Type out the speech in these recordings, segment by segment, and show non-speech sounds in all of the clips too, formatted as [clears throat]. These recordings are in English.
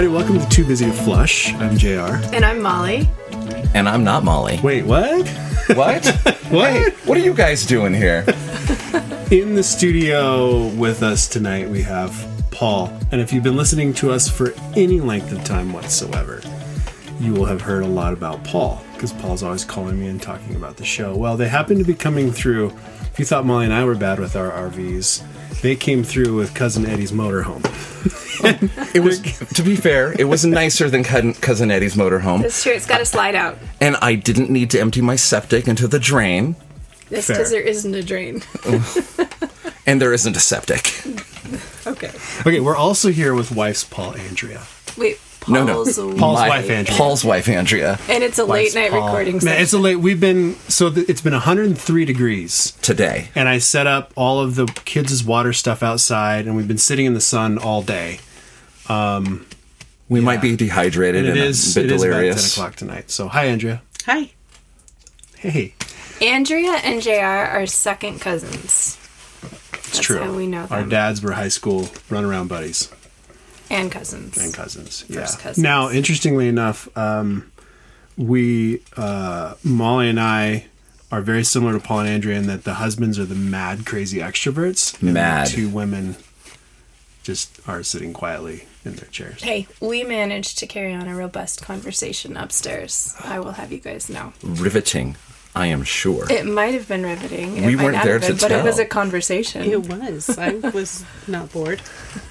Hey everybody, welcome to Too Busy to Flush. I'm JR. And I'm Molly. And I'm not Molly. Wait, what? [laughs] What? What? what are you guys doing here? In the studio with us tonight, we have Paul. And if you've been listening to us for any length of time whatsoever, you will have heard a lot about Paul because Paul's always calling me and talking about the show. Well, they happen to be coming through. If you thought Molly and I were bad with our RVs, they came through with Cousin Eddie's motorhome. [laughs] It was, to be fair, it was nicer than Cousin Cousin Eddie's motorhome, It's true. It's got a slide out. and I didn't need to empty my septic into the drain, That's Fair. because there isn't a drain. [laughs] and there isn't a septic. [laughs] Okay. Okay, we're also here with wife's Paul Andrea. Wait. No, no. Paul's Paul's My- wife, Andrea. Paul's wife, Andrea, And it's a Wife's late night Paul. recording Man, it's a late. We've been so th- it's been 103 degrees. today. and I set up all of the kids' water stuff outside, and we've been sitting in the sun all day. Um, we might be dehydrated And and, it is a bit it is about ten o'clock tonight. So hi, Andrea. Hi. Hey, Andrea and JR are second cousins. it's That's true. how we know Our dads were high school runaround buddies And cousins. and cousins. Yeah. First cousins. Now, interestingly enough, um, we uh, Molly and I are very similar to Paul and Andrea in that the husbands are the mad, crazy extroverts. and the two women just are sitting quietly in their chairs. Hey, we managed to carry on a robust conversation upstairs. I will have you guys know. Riveting, I am sure. It might have been riveting. It We might weren't not there have been, to but it was tell. a conversation. It was. I was not bored. [laughs]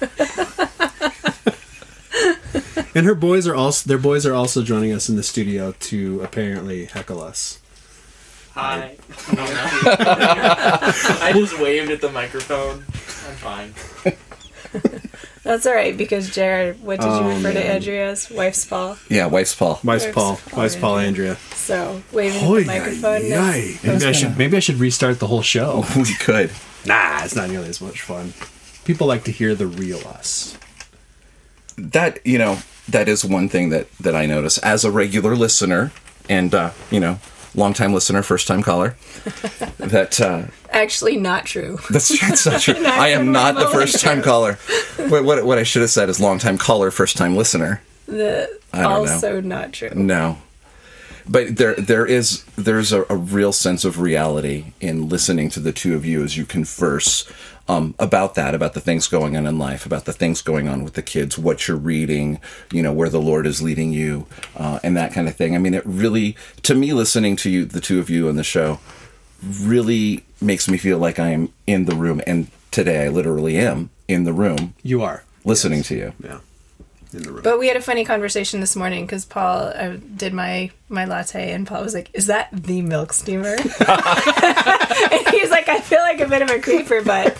[laughs] And her boys are also their boys are also joining us in the studio to apparently heckle us. Hi. [laughs] I just waved at the microphone. I'm fine. [laughs] That's all right because Jared, what did you Oh, refer to man. Andrea as? Wife's Paul. yeah, wife's Paul. Wife's Wife's Paul, Paul wife's Paul Andrea. Andrea. So waving Hoy, at the microphone. yay, that's- yay. that Maybe I should maybe I should restart the whole show. We could. Nah, it's not nearly as much fun. People like to hear the real us. that you know that is one thing that that I notice as a regular listener and uh, you know long time listener, first time caller. [laughs] that uh, Actually, not true. that's, that's not true. [laughs] I am not the first time [laughs] caller. What, what what I should have said is long time caller, first time listener. The don't know. also not true. No. But there there is there's a, a real sense of reality in listening to the two of you as you converse um, about that, about the things going on in life, about the things going on with the kids, what you're reading, you know, where the Lord is leading you, uh, and that kind of thing. I mean, it really, to me, listening to you, the two of you on the show, really makes me feel like I am in the room. And today, I literally am in the room You are listening to you. yeah in the room. But we had a funny conversation this morning because Paul I did my my latte and Paul was like, "Is that the milk steamer?" [laughs] and he's like, "I feel like a bit of a creeper, but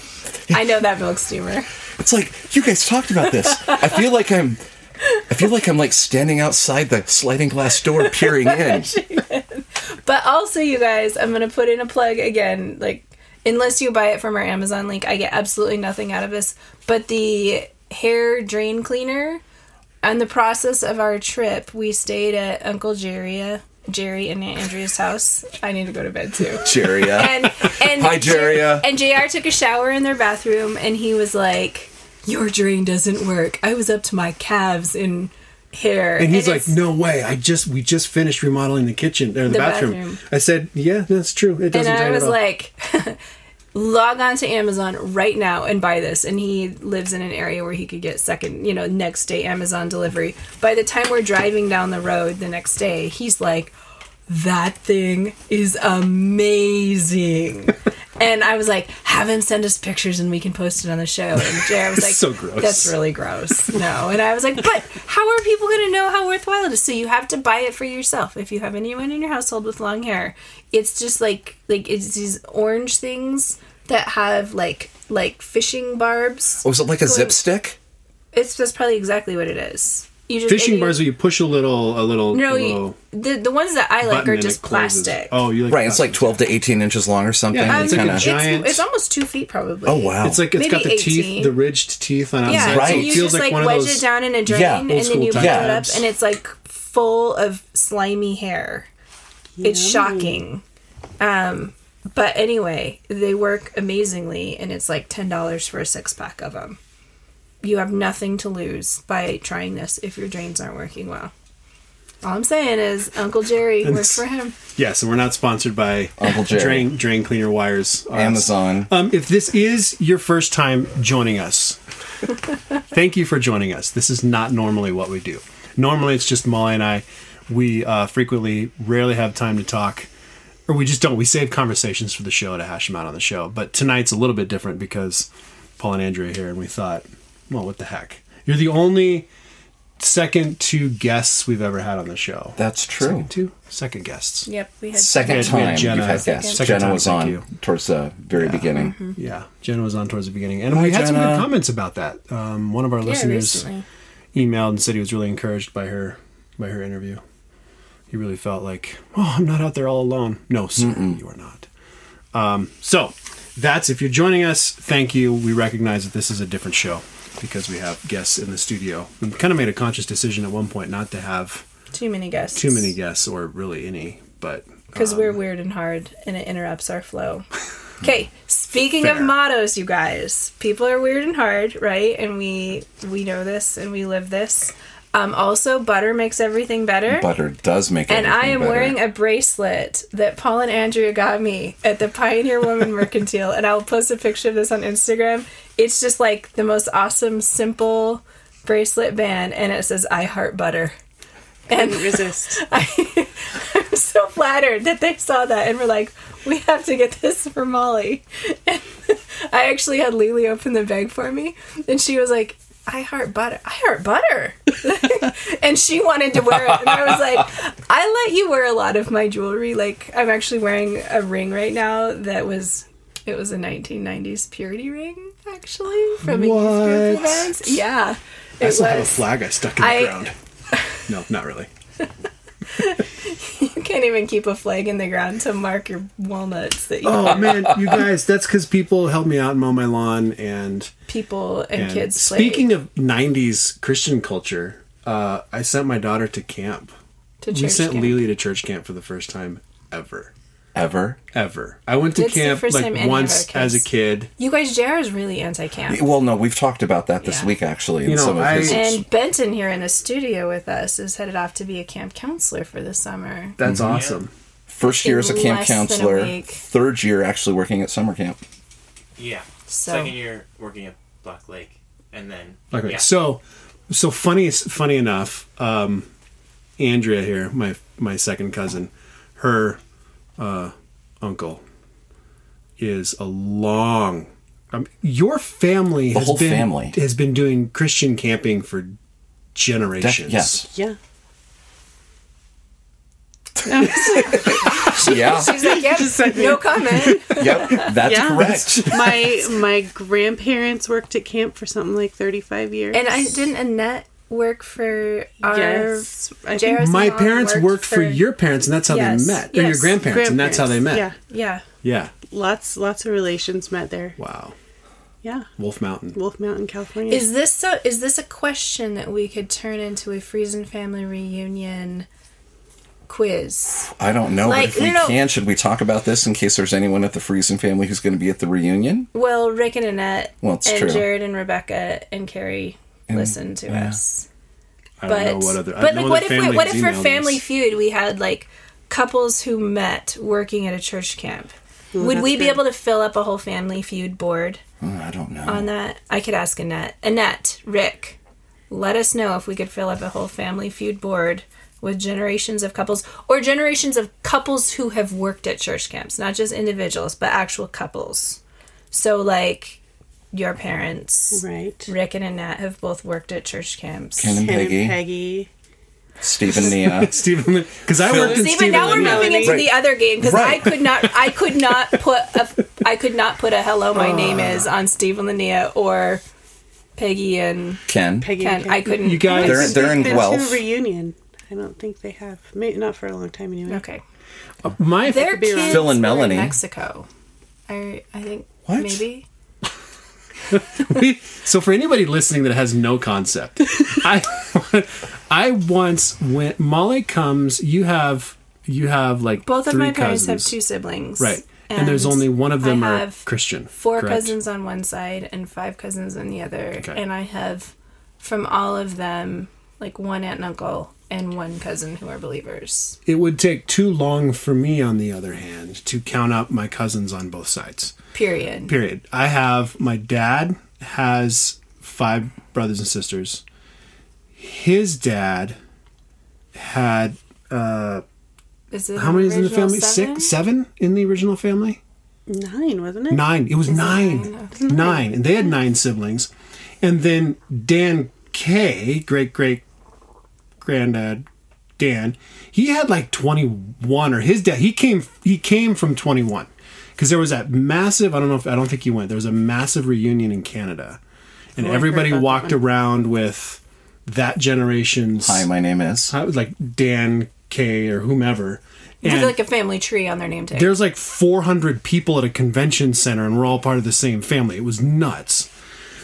I know that milk steamer." It's like you guys talked about this. I feel like I'm. I feel like I'm like standing outside the sliding glass door, peering [laughs] in. But also, you guys, I'm gonna put in a plug again. Like, unless you buy it from our Amazon link, I get absolutely nothing out of this. But the hair drain cleaner, on the process of our trip, we stayed at Uncle Jerry, Jerry and Aunt Andrea's house. I need to go to bed too. [laughs] Cheria. And and Hi, Jeria. And Jr. took a shower in their bathroom, and he was like, "Your drain doesn't work. I was up to my calves in hair." And he's like, "No way! I just we just finished remodeling the kitchen or the, The bathroom. bathroom. I said, "Yeah, that's true. It doesn't And I was like, [laughs] log on to Amazon right now and buy this. And he lives in an area where he could get second, you know, next day Amazon delivery. By the time we're driving down the road the next day, he's like, that thing is amazing. [laughs] and I was like, have him send us pictures and we can post it on the show. And Jared was [laughs] like, So gross. That's really gross. No. And I was like, but how are people going to know how worthwhile it is? So you have to buy it for yourself. If you have anyone in your household with long hair, it's just like like it's these orange things that have like like fishing barbs. Oh, was it like a zip stick? It's that's probably exactly what it is. You just Fishing you- bars where you push a little, a little, No, a you, the the ones that I like are just plastic. Oh, you like Right, it's like 12 to 18 inches long or something. Yeah, it's like a kinda- giant- It's, it's almost two feet probably. Oh, wow. It's like it's got the Maybe teeth, the ridged teeth on Yeah, outside. Right. so So it you feels just like, like, one of wedge those. it down in a drain Yeah, and then you type put it up and it's like full of slimy hair. It's shocking. Um, but anyway, they work amazingly and it's like ten dollars for a six pack of them. You have nothing to lose by trying this if your drains aren't working well. All I'm saying is Uncle Jerry worked for him. Yes, and we're not sponsored by Uncle Jerry. Drain Drain Cleaner Wires. Uh, Amazon. Um, if this is your first time joining us, [laughs] thank you for joining us. This is not normally what we do. Normally, it's just Molly and I. We uh, frequently, rarely have time to talk, or we just don't. We save conversations for the show to hash them out on the show. But tonight's a little bit different because Paul and Andrea are here, and we thought, well, what the heck? You're the only second two guests we've ever had on the show. That's true. Second two, second guests. Yep, we had Second We had time Jenna- you've had Second. guests. Second Jenna time, was on you. towards the very beginning. Mm-hmm. Yeah, Jenna was on towards the beginning, and Hi, we had some good comments about that. Um, one of our Yeah, listeners recently. emailed and said he was really encouraged by her by her interview. He really felt like, oh, I'm not out there all alone. No, sir, you are not. Um, so that's if you're joining us. Thank you. We recognize that this is a different show because we have guests in the studio. We kind of made a conscious decision at one point not to have Too many guests. too many guests or really any, but Because we're um, weird and hard and it interrupts our flow. [laughs] Okay, speaking of mottos, you guys, people are weird and hard, right? And we we know this and we live this. Um, also, butter makes everything better. Butter does make everything. and I am better. wearing a bracelet that Paul and Andrea got me at the Pioneer Woman [laughs] Mercantile, and I will post a picture of this on Instagram. It's just like the most awesome, simple bracelet band, and it says "I heart butter." And resist. [laughs] I, I'm so flattered that they saw that and were like, we have to get this for Molly. [laughs] And I actually had Lily open the bag for me, and she was like, I heart butter. I heart butter. [laughs] and she wanted to wear it. And I was like, [laughs] I let you wear a lot of my jewelry. Like, I'm actually wearing a ring right now that was, it was a 1990s purity ring, actually, from a youth group What? event. Yeah. I still have a flag I stuck in the I- ground. [laughs] No, not really. You can't even keep a flag in the ground to mark your walnuts that you Oh man, you [laughs] guys, that's because people help me out and mow my lawn and, people and, and kids speaking of '90s Christian culture, uh, I sent my daughter to camp. to we sent camp. Lily to church camp for the first time ever. Ever. Ever. I went to It's camp like once as a kid. You guys, JR is really anti-camp. Well, no, we've talked about that this Yeah. week actually. In You know, some of I- his, And Benton here in the studio with us is headed off to be a camp counselor for the summer. That's Mm-hmm. awesome. first year in as a camp less than a counselor, third year actually working at summer camp. Yeah. So- Second year working at Black Lake, and then Okay, yeah. so so funny funny enough, um, Andrea here, my my second cousin, her uh, uncle is a long. Um, your family The has whole been family. has been doing Christian camping for Def- generations. yes. Yeah. [laughs] Yeah. She's like, yep, no comment. yep. That's Yeah. correct. My my grandparents worked at camp for something like 35 years. And I didn't Annette work for our Yes. I think My mom parents worked, for, for your parents, and that's how Yes. they met. Or your Yes. grandparents, and that's how they met. Yeah. Yeah. Yeah. Lots lots of relations met there. Wow. Yeah. Wolf Mountain. Wolf Mountain, California. Is this so? Is this a question that we could turn into a Friesen family reunion quiz? I don't know, Like, but if we no, no. can, should we talk about this in case there's anyone at the Friesen family who's going to be at the reunion? Well, Rick and Annette, Well, it's and true. Jared and Rebecca and Carrie listen to yeah. us. I But don't know what other. I but know like, what if we, what if for Family us. Feud we had like couples who met working at a church camp? Would that's we be able to fill up a whole Family Feud board Uh, I don't know. on that? I could ask Annette. Annette, Rick, let us know if we could fill up a whole Family Feud board with generations of couples or generations of couples who have worked at church camps, not just individuals, but actual couples. So like your parents, right? Rick and Annette have both worked at church camps. Ken and Ken Peggy, and Peggy. Stephen Nia. [laughs] Stephen, because I worked in See, but Stephen. now we're Lee. moving into Right. the other game because Right. I could not, I could not [laughs] put a, I could not put a "Hello, my name Ah. is" on Stephen Linnea or Peggy and Ken. Peggy Ken. and Ken. I couldn't. You guys- They're, they're in They've been to a Guelph. reunion. I don't think they have. Maybe not for a long time anyway. Okay, My their be wrong. kids Phil and were in Melanie. Mexico. I I think What? maybe. [laughs] so for anybody listening that has no concept, I I once went. Molly comes. You have you have like Both of my parents cousins. have two siblings. Right. and there's only one of them I are have Christian. four correct? cousins on one side and five cousins on the other Okay. and i have from all of them like one aunt and uncle and one cousin who are believers It would take too long for me, on the other hand, to count up my cousins on both sides. period Period. I have my dad has five brothers and sisters. His dad had uh, is it how many is in the family? seven? Six, seven in the original family. Nine, wasn't it? Nine. It was nine. nine? Okay. Nine. And they had nine siblings. And then Dan K, great great granddad Dan, he had like 21 or his dad he came he came from 21 because there was that massive I don't know if I don't think he went there was a massive reunion in Canada. And Oh, everybody walked around with that generation's Hi, my name is. how- like Dan K or whomever. With and like a family tree on their name tag. there's like 400 people at a convention center and we're all part of the same family. It was nuts.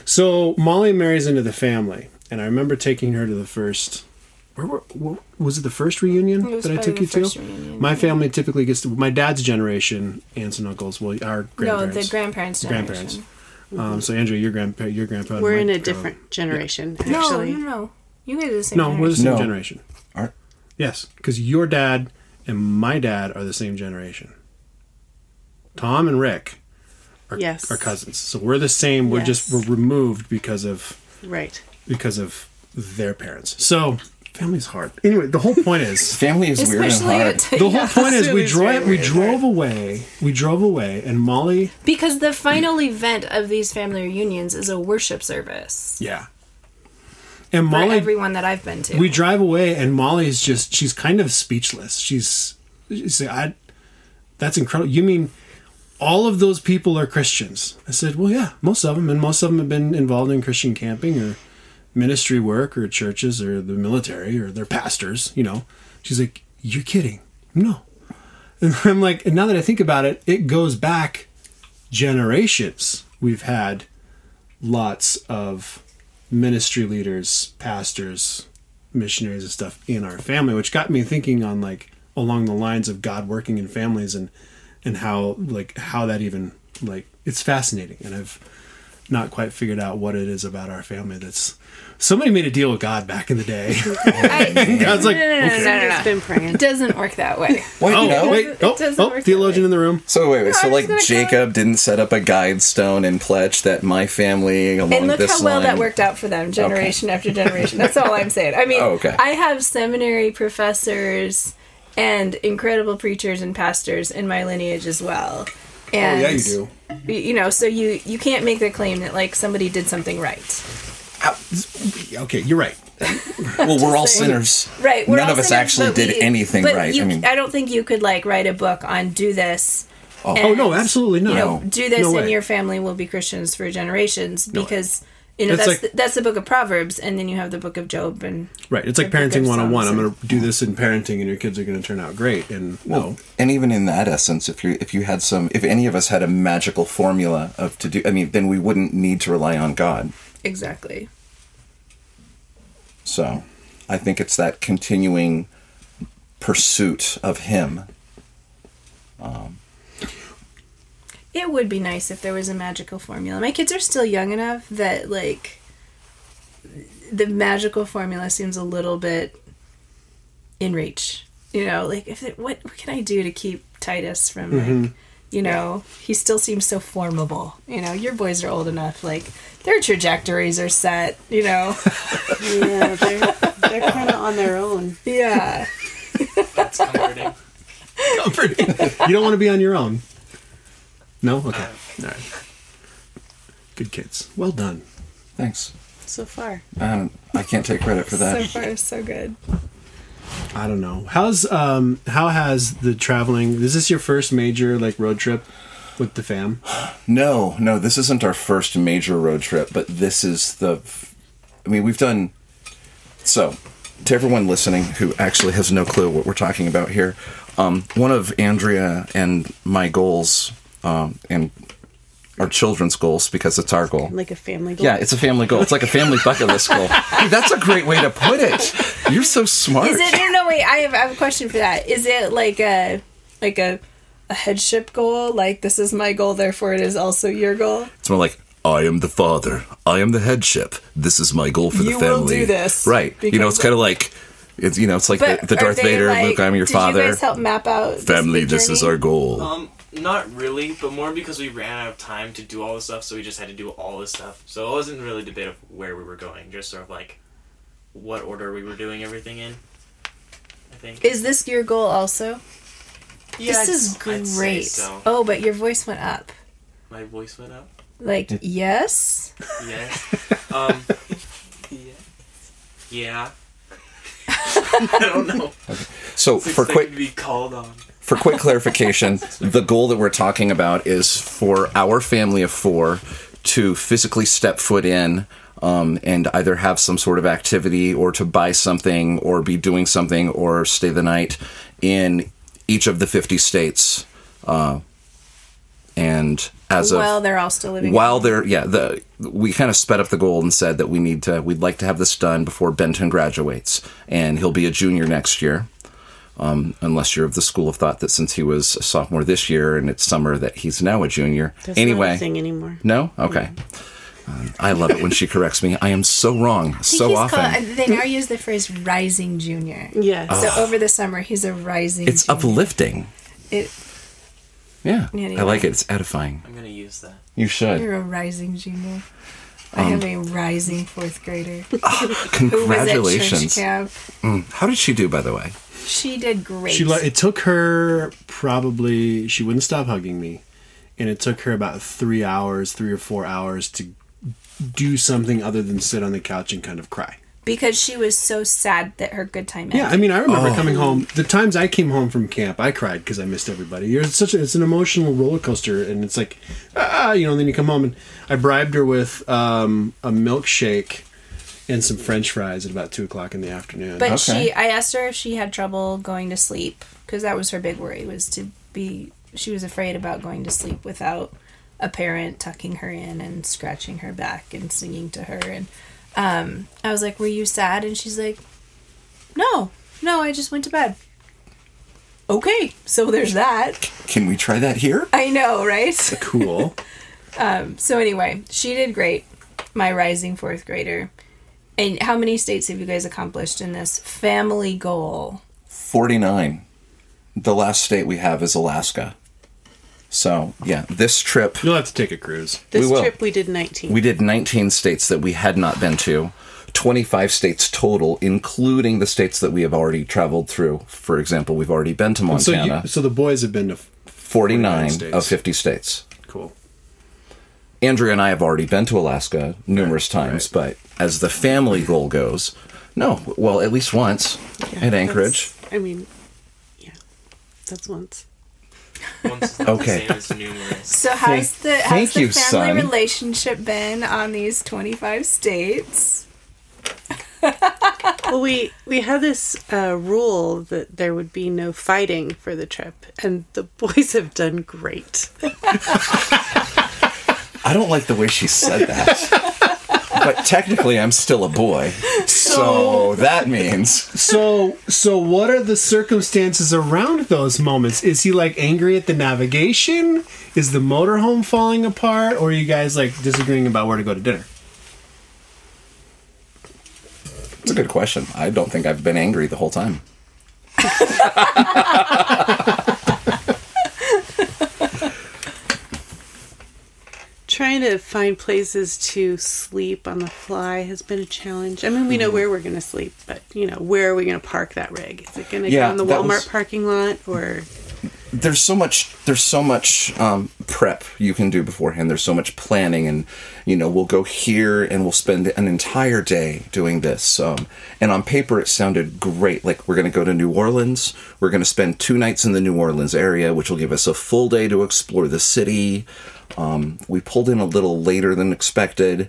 So molly marries into the family and i remember taking her to the first where were, what, was it the first reunion It was that i probably took you first to reunion, my yeah. family typically gets to my dad's generation aunts and uncles well our grandparents. no grandparents the grandparents generation. grandparents um, so andrew your grandpa your grandpa We're my in a grandpa- different generation, no actually. no no you guys are the same no we're the same No. generation Are- yes because your dad and my dad are the same generation tom and rick are, Yes. are cousins. So we're the same. We're just we're removed because of Right. because of their parents. So family's hard. Anyway, the whole point is [laughs] Family is weird and hard. at- the whole yeah. point is we [laughs] drove we drove away. We drove away, and Molly, because the final event of these family reunions is a worship service yeah, and for Molly. everyone that i've been to we drive away, and Molly's just she's kind of speechless. She's she's like, I. That's incredible. You mean all of those people are Christians? I said, well, yeah, most of them, and most of them have been involved in Christian camping or ministry work or churches or the military or they're pastors. You know, she's like, you're kidding? No. And [laughs] I'm like, and now that I think about it, it goes back generations. We've had lots of ministry leaders, pastors, missionaries and stuff in our family, which got me thinking on like along the lines of God working in families and and how like how that even like it's fascinating and I've not quite figured out what it is about our family that's somebody made a deal with God back in the day. [laughs] [laughs] I, God's like, no, no, no, no, no, no, It's been praying. It doesn't work that way. Wait, [laughs] oh you know? wait, It oh, doesn't oh work theologian in the room. So wait, wait. So I'm like just gonna go- Jacob didn't set up a guide stone and pledge that my family along And look this how well line. that worked out for them, generation after generation. That's all I'm saying. I mean, Oh, okay. I have seminary professors and incredible preachers and pastors in my lineage as well. And Oh yeah, you do. You know, so you you can't make the claim that like somebody did something right. Uh, okay, you're right. [laughs] Well, we're all saying. sinners. Right. we're None all of us sinners, actually did we- anything but right. You, I mean, I don't think you could like write a book on do this. Oh, oh and, no, absolutely not. You know, do this No and way. your family will be Christians for generations way. because you know It's that's like- the, that's the book of Proverbs and then you have the book of Job and Right. It's like the book parenting of 101. I'm going to do this in parenting and your kids are going to turn out great. And no. and even in that essence, if you if you had some, if any of us had a magical formula of to do, I mean, then we wouldn't need to rely on God. exactly. So, I think it's that continuing pursuit of Him. It would be nice if there was a magical formula. My kids are still young enough that like the magical formula seems a little bit in reach. You know, like if it, what what can I do to keep Titus from like mm-hmm. you know, he still seems so formable. You know, your boys are old enough like their trajectories are set, you know. [laughs] Yeah, they're, they're kind of on their own. yeah. That's comforting. [laughs] you don't want to be on your own. No? Okay. All right. Good kids. Well done. Thanks. So far. I, I can't take credit for that. So that. far so good. I don't know. How's um how has the traveling is this your first major like road trip with the fam? No, no, this isn't our first major road trip, but this is the. I mean, we've done. So, to everyone listening who actually has no clue what we're talking about here, um, one of Andrea and my goals, um, and our children's goals, because it's our goal. Like a family goal. Yeah, it's a family goal. It's like a family bucket list goal. [laughs] Hey, that's a great way to put it. You're so smart. Is it no no wait, I have I have a question for that. Is it like a like a a headship goal, like this is my goal, therefore it is also your goal. It's more like I am the father. I am the headship. This is my goal for You the will family. do this, right? You know, it's kind of like it's you know, it's like the, the Darth Vader, like- Luke. I'm your did father. You guys help map out family. big This is our goal. Um, not really, but more because we ran out of time to do all this stuff, so we just had to do all this stuff. So it wasn't really a debate of where we were going, just sort of like what order we were doing everything in. I think. Is this your goal also? Yeah, this I'd- is I'd say great. so. Oh, but your voice went up. My voice went up. Like yes. Yes. [laughs] um. [laughs] Yeah. Yeah. [laughs] I don't know. so It's for quick to be called on. For quick clarification, the goal that we're talking about is for our family of four to physically step foot in um, and either have some sort of activity or to buy something or be doing something or stay the night in each of the 50 states. Uh, and as of Well, they're all still living. while they're yeah the we kind of sped up the goal and said that we need to we'd like to have this done before benton graduates and he'll be a junior next year um, unless you're of the school of thought that since he was a sophomore this year and it's summer that he's now a junior. That's anyway not a thing anymore. no? Okay. Um, i love it when she corrects me. I am so wrong. So he's often. called- they now use the phrase "rising junior." Yes. So over the summer, he's a rising. it's junior. uplifting. It, yeah. Yeah, i like it. It's edifying. I'm gonna use that. you should. You're a rising junior. I Um, have a rising fourth grader. [laughs] Who was at church congratulations. camp. Mm, how did she do by the way She did great. She le- it took her probably she wouldn't stop hugging me, and it took her about three hours, three or four hours to do something other than sit on the couch and kind of cry. because she was so sad that her good time ended. Yeah, I mean, I remember Oh. coming home. The times I came home from camp, I cried because I missed everybody. It's such a, it's an emotional roller coaster, and it's like, ah, you know. And then you come home, and I bribed her with um, a milkshake and some French fries at about two o'clock in the afternoon. But Okay. she, I asked her if she had trouble going to sleep because that was her big worry was to be. She was afraid about going to sleep without a parent tucking her in and scratching her back and singing to her. And um, I was like, "Were you sad?" And she's like, "No, no, I just went to bed." Okay, so there's that. can we try that here I know, right? cool. [laughs] So anyway, she did great. My rising fourth grader. And how many states have you guys accomplished in this family goal? 49. The last state we have is Alaska. So, yeah, this trip, You'll have to take a cruise. This we will. trip we did 19. we did 19 states that we had not been to, 25 states total, including the states that we have already traveled through. For example, we've already been to So Montana, you, so the boys have been to 49 states. of 50 states. Cool. Andrea and I have already been to Alaska numerous times, but as the family goal goes, no, well, at least once Yeah, at Anchorage. I mean, yeah, that's once. Once is [laughs] Okay. the same as numerous. So how's the how's thank the you, family son. relationship been on these twenty five states? Well, we we had this uh, rule that there would be no fighting for the trip, and the [laughs] boys have done great. [laughs] I don't like the way she said that. but technically, I'm still a boy. So that means. So, so what are the circumstances around those moments? Is he like angry at the navigation? Is the motorhome falling apart, or are you guys like disagreeing about where to go to dinner? It's a good question. I don't think I've been angry the whole time. [laughs] Trying to find places to sleep on the fly has been a challenge. I mean, we know where we're going to sleep, but you know, where are we going to park that rig? Is it going to Yeah, go in the Walmart was- parking lot or? There's so much. There's so much um, prep you can do beforehand. There's so much planning, and you know, we'll go here and we'll spend an entire day doing this. Um, and on paper, it sounded great. Like we're going to go to New Orleans. We're going to spend two nights in the New Orleans area, which will give us a full day to explore the city. Um, we pulled in a little later than expected,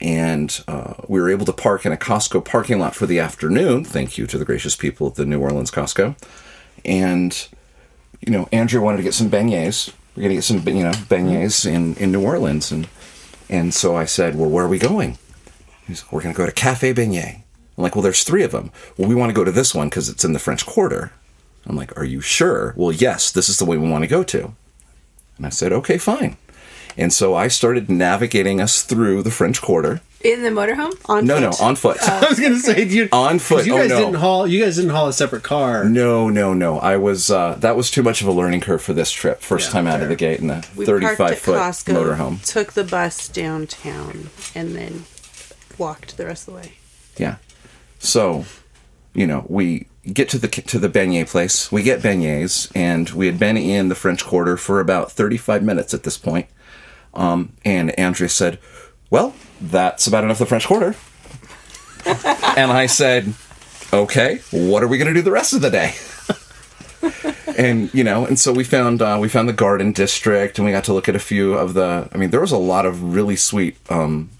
and uh, we were able to park in a Costco parking lot for the afternoon. Thank you to the gracious people at the New Orleans Costco. And you know, Andrew wanted to get some beignets. We're gonna get some, you know, beignets in, in New Orleans, and and so I said, well, where are we going? He's, we're gonna go to Cafe Beignet. I'm like, well, there's three of them. Well, we want to go to this one because it's in the French Quarter. I'm like, Are you sure? Well, yes, this is the way we want to go to. And I said, Okay, fine. And so I started navigating us through the French Quarter. In the motorhome? On foot? No, no, foot. on foot. [laughs] I was gonna say you [laughs] On foot. 'cause You Oh, guys no. didn't haul. You guys didn't haul a separate car. No, no, no. I was uh, that was too much of a learning curve for this trip. First Yeah, time out fair. of the gate in a We 35 foot Costco, motorhome. took the bus downtown, and then walked the rest of the way. Yeah. So, you know, we get to the to the beignet place. We get beignets, and we had been in the French Quarter for about 35 minutes at this point. Um, and Andrea said, "Well, that's about enough of the French Quarter." [laughs] and I said, "Okay, what are we going to do the rest of the day?" and you know, and so we found uh, we found the Garden District, and we got to look at a few of the. I mean, there was a lot of really sweet um,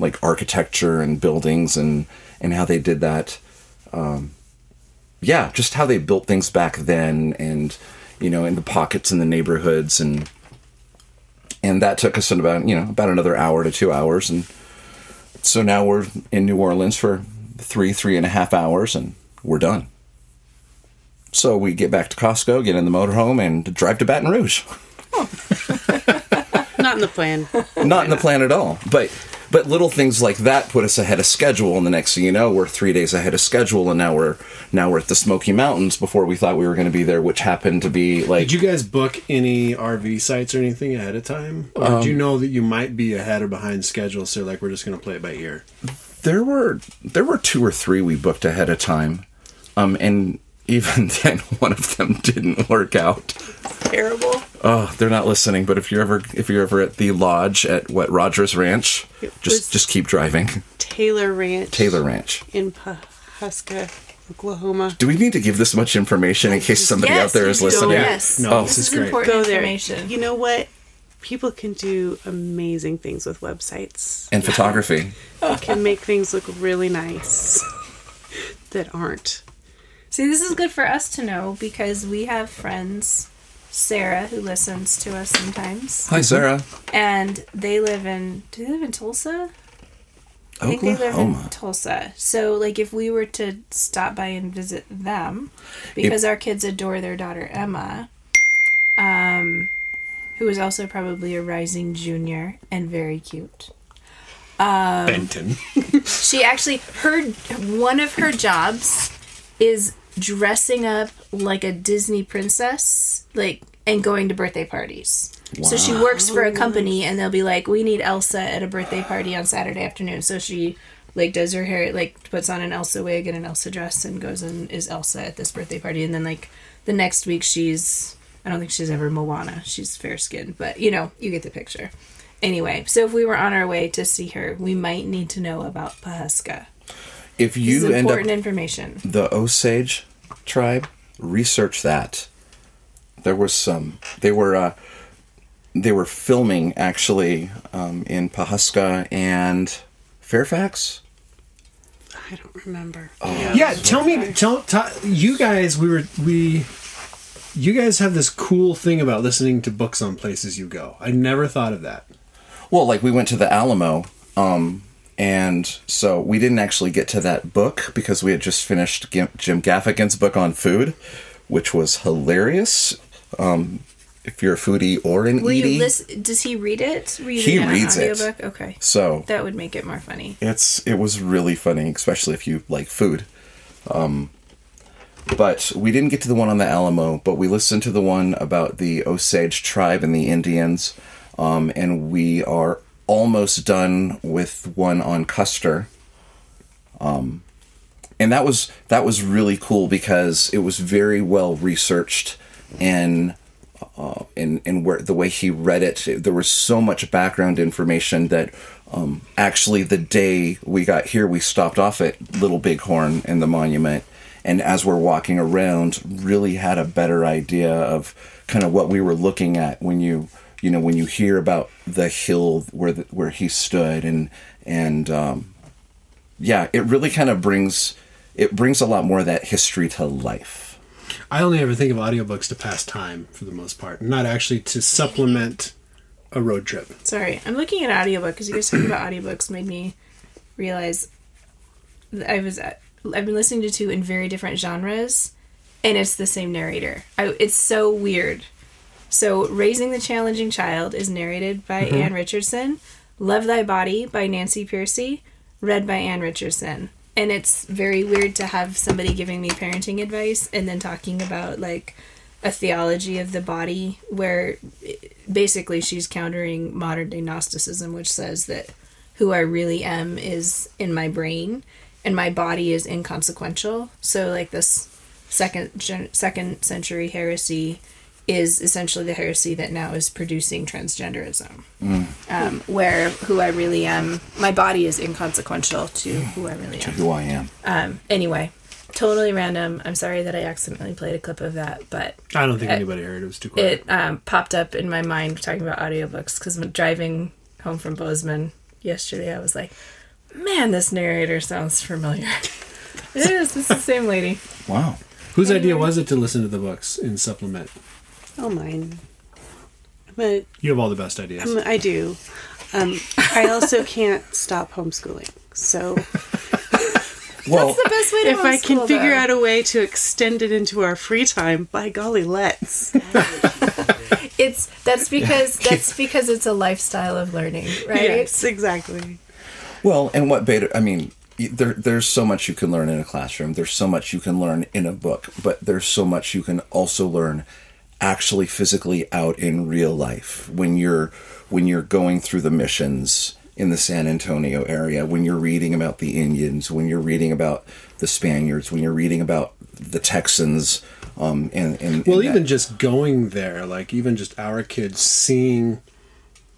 like architecture and buildings and and how they did that um yeah just how they built things back then and you know in the pockets in the neighborhoods and and that took us in about you know about another hour to two hours and so now we're in new orleans for three three and a half hours and we're done so we get back to costco get in the motorhome and drive to baton rouge [laughs] Not in the plan. not in the plan at all. But but little things like that put us ahead of schedule, and the next thing you know, we're three days ahead of schedule, and now we're now we're at the Smoky Mountains before we thought we were going to be there, which happened to be like Did you guys book any RV sites or anything ahead of time, or Um, did you know that you might be ahead or behind schedule? So like we're just gonna play it by ear. there were there were two or three we booked ahead of time, um, and even [laughs] then one of them didn't work out. Terrible. Oh, they're not listening. But if you're ever if you're ever at the lodge at what Rogers Ranch, It just just keep driving. Taylor Ranch. Taylor Ranch. in Pawhuska, Oklahoma. Do we need to give this much information in case somebody out there is you do. listening? Yes. No, Oh. this This is is great. important Go there. You know what? People can do amazing things with websites. And photography. They can make things look really nice that aren't. See, this is good for us to know because we have friends, Sarah, who listens to us sometimes, Hi, Sarah. and they live in. Do they live in Tulsa? I think they live in Tulsa. So, like, if we were to stop by and visit them, because our kids adore their daughter Emma, um, who is also probably a rising junior and very cute. Benton. [laughs] She actually her one of her jobs is dressing up like a Disney princess, like and going to birthday parties. So she works for a company and they'll be like, "We need Elsa at a birthday party on Saturday afternoon." So she like does her hair, like puts on an Elsa wig and an Elsa dress and goes and is Elsa at this birthday party and then like the next week she's I don't think she's ever Moana. She's fair skinned, but you know, you get the picture. Anyway, so if we were on our way to see her, we might need to know about Pawhuska. If This you is end up important information. the Osage tribe, research that. There was some. They were. Uh, they were filming actually um, in Pawhuska and Fairfax. I don't remember. Yeah, tell me, tell, tell you guys. We were we. You guys have this cool thing about listening to books on places you go. I never thought of that. Well, like we went to the Alamo, um, and so we didn't actually get to that book because we had just finished Jim Gaffigan's book on food, which was hilarious. Um, if you're a foodie or an Will eatie, you listen? Does he read it? Read He it reads it. Okay, so that would make it more funny. it's it was really funny, especially if you like food. Um, but we didn't get to the one on the Alamo, but we listened to the one about the Osage tribe and the Indians, um, and we are almost done with one on Custer. Um, and that was that was really cool because it was very well researched and uh, and and where the way he read it, there was so much background information that um, actually the day we got here, we stopped off at Little Bighorn and the monument, and as we're walking around, really had a better idea of kind of what we were looking at when you you know when you hear about the hill where the, where he stood and and um, yeah, it really kind of brings it brings a lot more of that history to life. I only ever think of audiobooks to pass time for the most part, not actually to supplement a road trip. Sorry, I'm looking at audiobook because you guys talking about audiobooks made me realize that I was I've been listening to two in very different genres, and it's the same narrator. I, it's so weird. So, Raising the Challenging Child is narrated by mm-hmm. Anne Richardson. Love Thy Body by Nancy Pearcey, read by Anne Richardson. And it's very weird to have somebody giving me parenting advice and then talking about like a theology of the body where basically she's countering modern day Gnosticism, which says that who I really am is in my brain and my body is inconsequential. So, like, this second gen- second century heresy is essentially the heresy that now is producing transgenderism, um, where who I really am, my body is inconsequential to who I really am. Who I am. Um, anyway, totally random. I'm sorry that I accidentally played a clip of that, but I don't think Uh, anybody heard it. It was too quiet. it um, popped up in my mind talking about audiobooks because driving home from Bozeman yesterday, I was like, man, this narrator sounds familiar. [laughs] it is. It's the same lady. Wow. Whose idea was it to listen to the books in supplement? Oh, mine. But You have all the best ideas. I do. Um, I also [laughs] can't stop homeschooling. So [laughs] Well, That's the best way to if I can homeschool, figure though. out a way to extend it into our free time, by golly, let's. it's that's because [laughs] that's because it's a lifestyle of learning, right? Yes, exactly. Well, and what beta? I mean, there, there's so much you can learn in a classroom. There's so much you can learn in a book, but there's so much you can also learn actually physically out in real life when you're when you're going through the missions in the San Antonio area, when you're reading about the Indians, when you're reading about the Spaniards, when you're reading about the Texans, um, and, and Well, and even that- just going there, like even just our kids seeing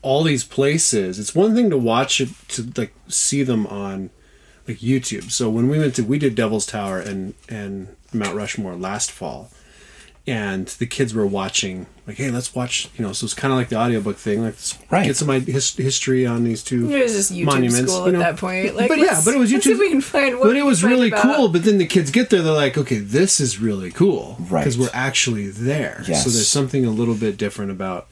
all these places. It's one thing to watch it to like see them on like YouTube. So when we went to we did Devil's Tower and and Mount Rushmore last fall. And the kids were watching, like, hey, let's watch, you know. So it's kind of like the audiobook thing, like, Right. get some i- his, history on these two It was just YouTube monuments. school you at know. that point. Like, but yeah, but it was YouTube. we can find what but it was really about- cool. But then the kids get there, they're like, okay, this is really cool Right. because we're actually there. Yes. So there's something a little bit different about.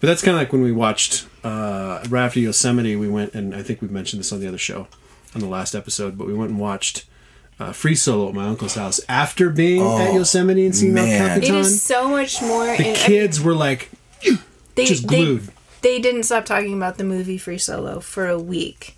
But that's kind of like when we watched uh, right after Yosemite. We went and I think we mentioned this on the other show, on the last episode. But we went and watched uh, Free Solo at my uncle's house after being at Oh, Yosemite and seeing El man. It Capitan. is so much more. the in- kids were like, they, just glued. They, didn't stop talking about the movie Free Solo for a week.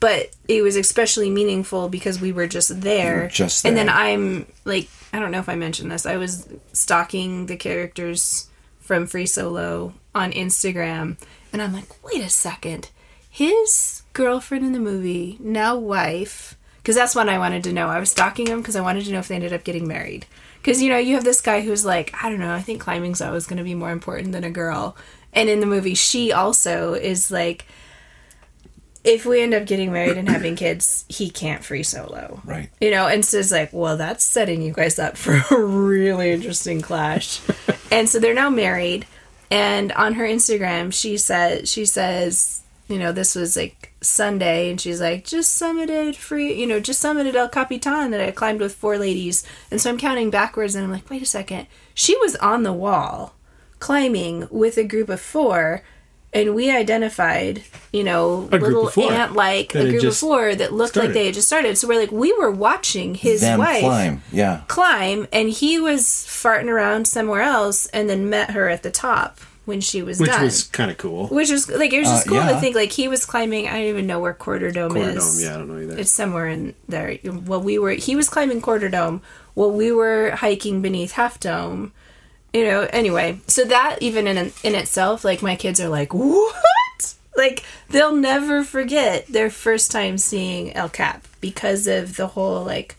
But it was especially meaningful because we were just there. were just And then. I'm like, I don't know if I mentioned this. I was stalking the characters from Free Solo on Instagram. And I'm like, wait a second. His girlfriend in the movie, now wife, because that's what I wanted to know. I was stalking him because I wanted to know if they ended up getting married. Because, you know, you have this guy who's like, I don't know, I think climbing's always going to be more important than a girl. And in the movie, she also is like, if we end up getting married and having kids, he can't free solo. Right. You know, and so it's like, well, that's setting you guys up for a really interesting clash. [laughs] and so they're now married. And on her Instagram, she said, she says, you know, this was like Sunday, and she's like, just summited free, you know, just summited El Capitan that I climbed with four ladies. And so I'm counting backwards, and I'm like, wait a second. She was on the wall climbing with a group of four. And we identified, you know, A little ant-like, a group of four that looked like they had just started. So we're like, we were watching his them wife climb. Yeah. climb, and he was farting around somewhere else, and then met her at the top when she was which done. was kind of cool. which was like it was just Uh, cool to think like he was climbing. I don't even know where Quarter Dome Quarter is. Dome, yeah, I don't know either. It's somewhere in there. Well, we were he was climbing Quarter Dome while we were hiking beneath Half Dome. You know. Anyway, so that even in in itself, like my kids are like, what? Like they'll never forget their first time seeing El Cap because of the whole like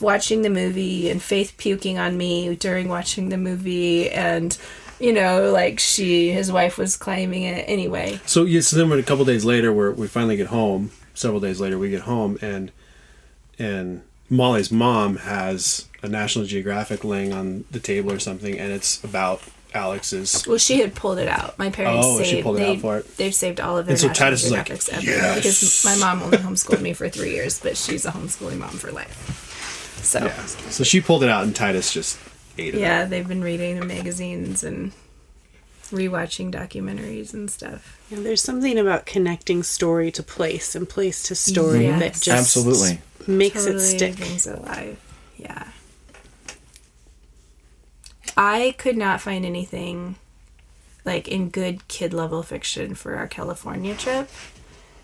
watching the movie and Faith puking on me during watching the movie and you know like she his wife was claiming it anyway So yeah, so then when a couple days later, we we finally get home. Several days later, we get home, and and Molly's mom has a National Geographic laying on the table or something, and it's about Alex's. Well, she had pulled it out. My parents Oh, she saved. pulled it they, out for it. They've saved all of their And so Titus is like, ever "Yes." because my mom only homeschooled me for three years, but she's a homeschooling mom for life. So Yeah. So she pulled it out, and Titus just ate it. yeah, they've been reading the magazines and rewatching documentaries and stuff. Yeah, there's something about connecting story to place and place to story Yes. that just Absolutely. makes Totally it stick. brings it alive. Yeah. I could not find anything like in good kid level fiction for our California trip.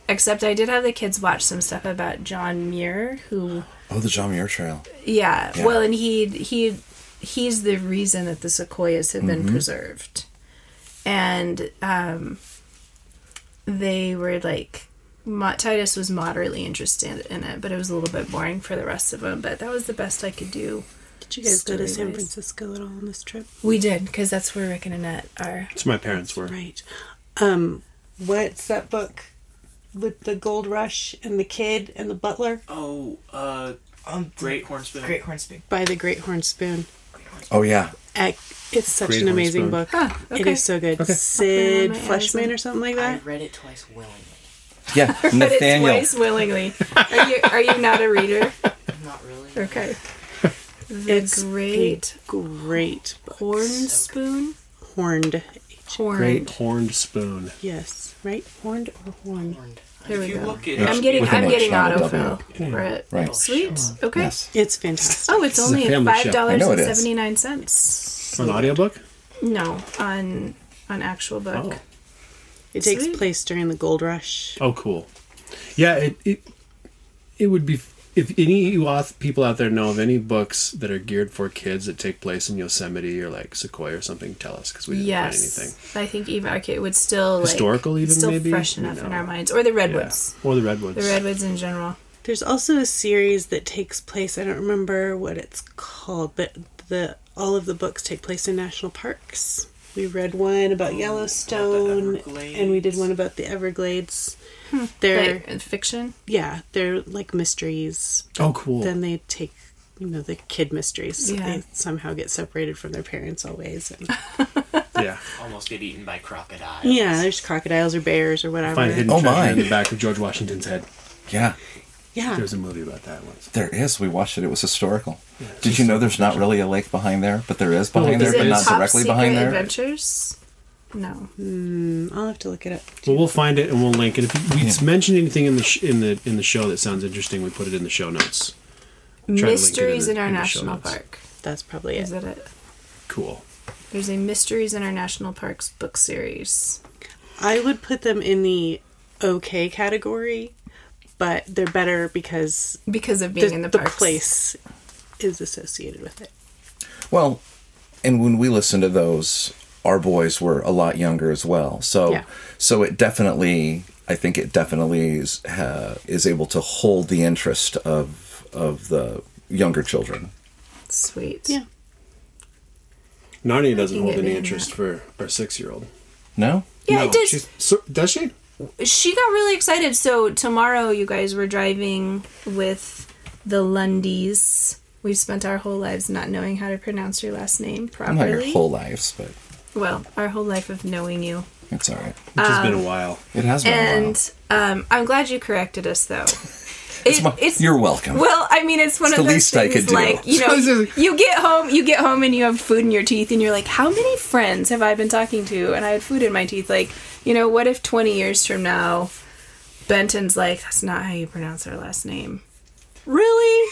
Except I did have the kids watch some stuff about John Muir, who Oh, the John Muir Trail. yeah, Yeah. well, and he he he's the reason that the sequoias have been preserved, and um, they were like. Mo- Titus was moderately interested in it, but it was a little bit boring for the rest of them. But that was the best I could do. Did you guys go to San Story-wise. Francisco at all on this trip? We did because that's where Rick and Annette are. It's my parents were. Right. Um, what's that book with the gold rush and the kid and the butler Oh, uh, Um, Great Hornspoon. Great Hornspoon. by the Great Horn Spoon? Oh yeah, Ec- It's such Great an amazing book. Ah, okay. is so good. Okay. Sid my Fleshman or something like that. I read it twice willingly. yeah. [laughs] But Nathaniel. it's twice willingly. [laughs] Are you are you not a reader? Not really. Okay. The It's great Great book. horn spoon. Horned. Horn. Great horned spoon. Yes. Right? Horned or horn? Horned. There we If you go. look at It's I'm getting I'm getting not a autofill for it. Right. Oh, sweet. Okay. Yes. It's fantastic. Oh, it's This only five I dollars know and it is. seventy nine cents. An audiobook? No, on on actual book. Oh. It takes Sweet. place during the gold rush. Oh, cool. Yeah, it it, it would be if any you auth- people out there know of any books that are geared for kids that take place in Yosemite or like Sequoia or something, tell us because we didn't find anything. Yes, I think even okay, it would still like, Historical even, still maybe? fresh enough in our minds, or the Yeah. redwoods, Or the redwoods. the redwoods in general. There's also a series that takes place. I don't remember what it's called, but the all of the books take place in national parks. We read one about oh, Yellowstone, Everglades. and we did one about the Everglades. They're Like, fiction. yeah, they're like mysteries. Oh, cool. Then they take you know the kid mysteries. Yeah. They somehow get separated from their parents always. And, [laughs] yeah. almost get eaten by crocodiles. yeah, there's crocodiles or bears or whatever. Find hidden Oh, treasure my. in the back of George Washington's head. Yeah. yeah, There's a movie about that once. There is. We watched it. It was historical. Yeah, Did you know there's not really a lake behind there, but there is oh, behind Is there, Is but not directly behind there? Adventures? No. Hmm, I'll have to look it up. Well, we'll find it and we'll link it. If we mention anything in the sh- in the in the show that sounds interesting, we put it in the show notes. to link it in Mysteries the- in our in national park. That's probably Is it. that it? Cool. There's a Mysteries in Our National Parks book series. I would put them in the okay category, but they're better because Because of being the, in the the parks. place is associated with it. Well, and when we listen to those, our boys were a lot younger as well. So, Yeah. so it definitely, I think it definitely is uh, is able to hold the interest of of the younger children. Sweet. Yeah. Narnia doesn't hold any behind interest for our six year old. No, Yeah, it does. She's, so, does she? she got really excited. So tomorrow, you guys were driving with the Lundys. We've spent our whole lives not knowing how to pronounce your last name I'm not your whole lives, but well, our whole life of knowing you. it's all right. Which has Um, been a while. It has been a while. And um, I'm glad you corrected us, though. [laughs] It's It- my- you're welcome. Well, I mean, it's one It's of the those least I things could do. like you [laughs] know, you get home, you get home, and you have food in your teeth, and you're like, how many friends have I been talking to? And I had food in my teeth. Like, you know, what if 20 years from now, Benton's like, that's not how you pronounce our last name. Really?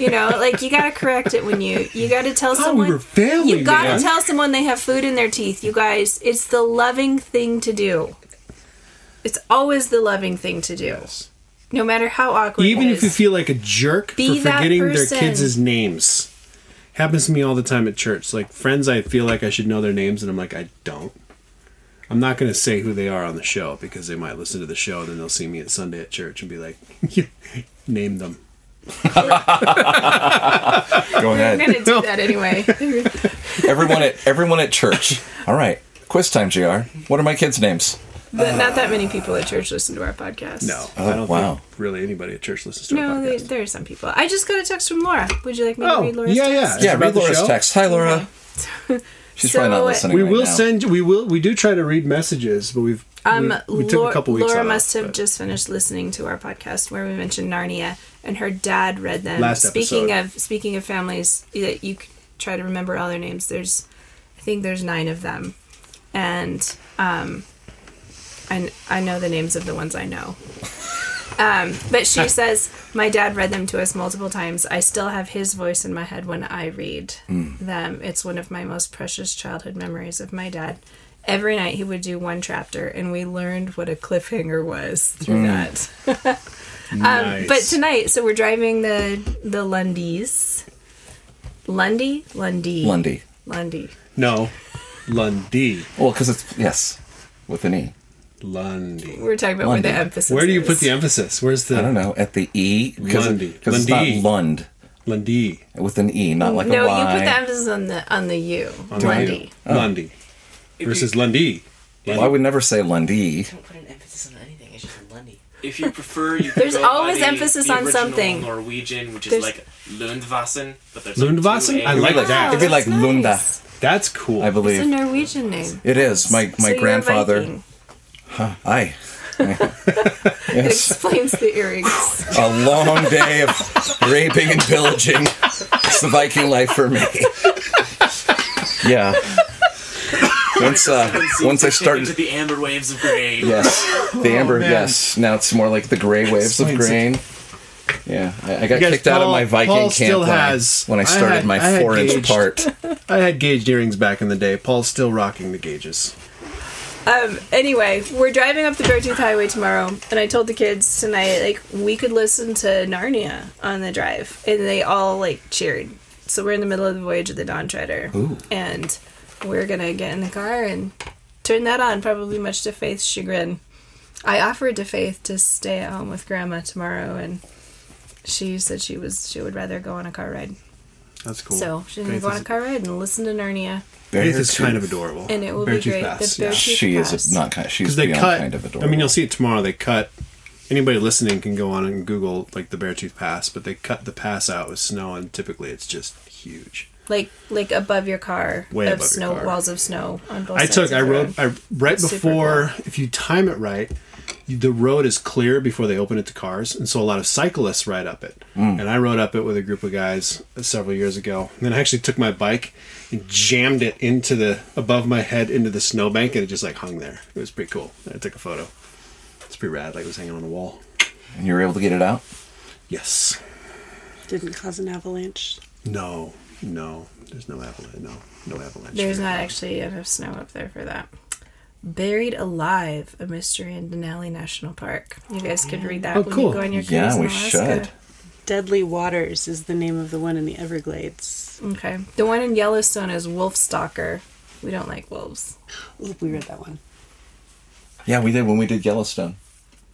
You know, like you gotta correct it when you you gotta tell thought we someone were family, you gotta man. tell someone they have food in their teeth. You guys, it's the loving thing to do. It's always the loving thing to do, no matter how awkward. Even if you feel like a jerk Be for forgetting their kids' names. Happens to me all the time at church. Like friends I feel like I should know their names and I'm like, I don't. I'm not gonna say who they are on the show because they might listen to the show and then they'll see me at Sunday at church and be like, [laughs] name them. Go I'm ahead. gonna do that anyway. [laughs] everyone at everyone at church. All right, quiz time, Jr. What are my kids' names? But not that many people at church listen to our podcast. No, Oh, I don't wow. think really anybody at church listens to our podcast. No, they, there are some people. I just got a text from Laura. Would you like me to Oh, read Laura's yeah, text? yeah. Is it Yeah, about read the Laura's show? text. Hi, Laura. She's probably So, not listening. We right will now. send. We will. We do try to read messages, but we've. Um, we, we took Laura, a couple weeks Laura off, must have but- just finished listening to our podcast where we mentioned Narnia, and her dad read them. Last speaking episode. of speaking of families that you try to remember all their names. There's, I think there's nine of them, and um, I I know the names of the ones I know. [laughs] Um, but she says my dad read them to us multiple times. I still have his voice in my head when I read them. It's one of my most precious childhood memories of my dad. Every night he would do one chapter, and we learned what a cliffhanger was through that. nice. [laughs] Um, But tonight, so we're driving the the Lundys. Lundy, Lundy, Lundy. Lundy. no, Lundy, Well, because it's yes, with an e. Lundy. We're talking about where the emphasis. Where do you is. put the emphasis? Where's the I don't know at the e because Lundy. because it's not Lundy. Lund Lundy? with an e, not like no, a y. you put the emphasis on the on the U. Lundy. Lundy versus Lundy. Well, I would never say Lundy. Don't put an emphasis on anything. It's just Lundy. If you prefer, you [laughs] There's go always the- emphasis the on something. Norwegian, which is There's- like Lundvassen, but there's Lundvassen? Like I A's. like ah, that. It'd be like that's Lunda. That's cool. I believe It's a Norwegian name. it is. My my So you're a grandfather. Viking. Aye. It [laughs] yes. explains the earrings. A long day of raping and pillaging. It's the Viking life for me. [laughs] Yeah. [laughs] Once uh, once I start into the amber waves of grain. Yes, [laughs] the amber. man. yes, now it's more like the gray waves of Explains grain. Yeah, I, I got Guys, kicked out of Paul- my Viking Paul camp still when, I- has- when I I started had- my had four-inch gauged- part. [laughs] I had gauged earrings back in the day. Paul's still rocking the gauges. Um, anyway, we're driving up the Beartooth Highway tomorrow, and I told the kids tonight, like, we could listen to Narnia on the drive. And they all, like, cheered. So we're in the middle of the Voyage of the Dawn Treader. And we're gonna get in the car and turn that on, probably much to Faith's chagrin. I offered to Faith to stay at home with Grandma tomorrow, and she said she was she would rather go on a car ride. That's cool. So she's gonna Faith go on a car ride and listen to Narnia, Faith is Beartooth. kind of adorable. and it will Beartooth be great. Pass, the yeah. Beartooth She Pass. is not kind. She's because they cut. kind of adorable. I mean, you'll see it tomorrow. They cut. Anybody listening can go on and Google like the Beartooth Pass, but they cut the pass out with snow, and typically it's just huge. Like like above your car Way of above your car. walls of snow on both I sides took. of I the rode. I right Super before. If you time it right, you- the road is clear before they open it to cars, and so a lot of cyclists ride up it. Mm. And I rode up it with a group of guys several years ago. And then I actually took my bike and jammed it into the above my head into the snowbank, and it just like hung there. It was pretty cool. I took a photo. It's pretty rad. Like it was hanging on the wall. and you were able to get it out. Yes. Didn't cause an avalanche. No. No. There's no avalanche. No. No avalanche. There's here. not actually enough snow up there for that. Buried Alive, a mystery in Denali National Park. You guys could read that Oh, when cool. you go on your cruise Yeah, in we Alaska. should. Deadly Waters is the name of the one in the Everglades. Okay. The one in Yellowstone is Wolf Stalker. We don't like wolves. Oh, we read that one. Yeah, we did when we did Yellowstone.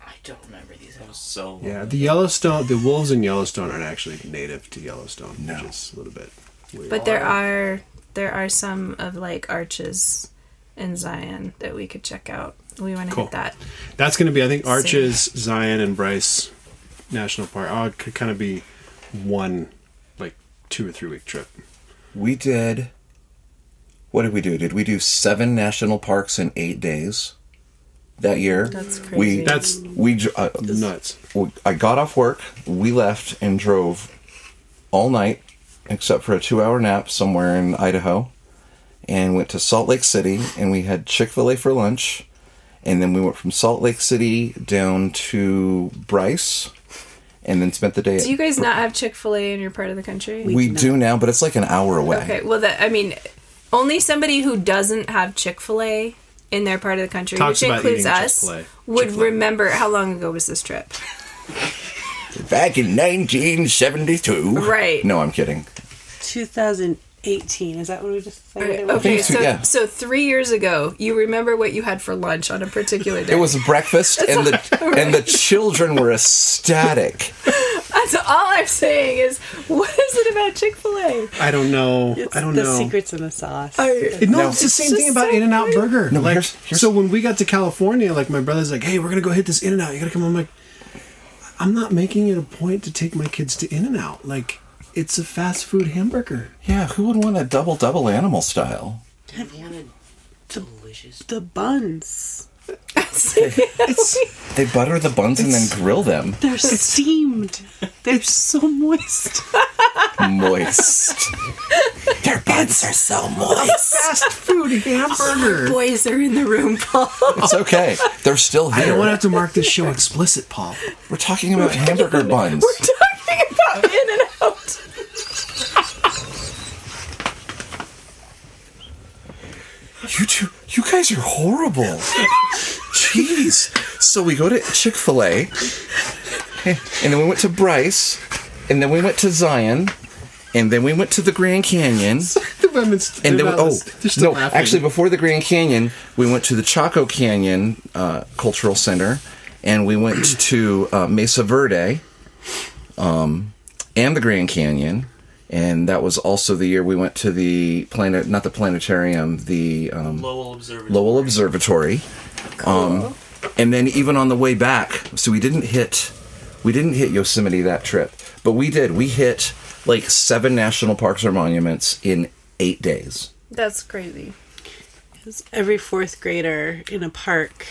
I don't remember these. That was so. Yeah, the Yellowstone, the wolves in Yellowstone aren't actually native to Yellowstone, No. which is a little bit weird. But there are there are some of like arches in Zion that we could check out. We want to Cool. hit that. That's going to be, I think, Arches, Zion, and Bryce National Park. Oh, it could kind of be one, like, two or three week trip. We did. What did we do? Did we do seven national parks in eight days that year? That's We crazy. That's we dr- uh, nuts. w- I got off work. We left and drove all night, except for a two-hour nap somewhere in Idaho, and went to Salt Lake City. And we had Chick Fil A for lunch, and then we went from Salt Lake City down to Bryce, and then spent the day. Do you guys not have Chick Fil A in your part of the country? we do now, but it's like an hour away. Okay, well, that I mean, only somebody who doesn't have Chick Fil A in their part of the country, Talks which includes us, Chick-fil-A. would Chick-fil-A. remember how long ago was this trip? [laughs] Back in 1972. Right. No, I'm kidding. 2018. Is that what we just said? it was? Okay, so, so yeah. so three years ago, you remember what you had for lunch on a particular day. It was breakfast, and the [laughs] and the children were ecstatic. [laughs] That's all I'm saying is, what is it about Chick Fil A? I don't know. It's I don't the know. The secrets in the sauce. It- no, No. it's the same just thing about so In and Out funny. Burger. No, like, here's- here's- so when we got to California, like my brother's like, "Hey, we're gonna go hit this In and Out. You gotta come." I'm like, I'm not making it a point to take my kids to In and Out. Like, it's a fast food hamburger. Yeah, who would want a double double animal style? I wanted delicious. The buns. It's They butter the buns and then grill them. They're steamed. They're so moist. Moist. Their buns are so moist. Fast food hamburger. [laughs] Boys are in the room, Paul. It's okay. They're still here. I don't want to have to mark this show explicit, Paul. We're talking about hamburger buns. We're talking about [laughs] in and out. You two, you guys are horrible. Jeez. So we go to Chick Fil A, and then we went to Bryce, and then we went to Zion, and then we went to the Grand Canyon, [laughs] The women's. and then we, oh no, laughing. actually before the Grand Canyon, we went to the Chaco Canyon uh, Cultural Center, and we went to uh, Mesa Verde, um, and the Grand Canyon. And that was also the year we went to the planet, not the planetarium, the um, Lowell Observatory. Lowell Observatory. Um, and then even on the way back, so we didn't hit we didn't hit Yosemite that trip, but we did. We hit like seven national parks or monuments in eight days. That's crazy. Every fourth grader in a park.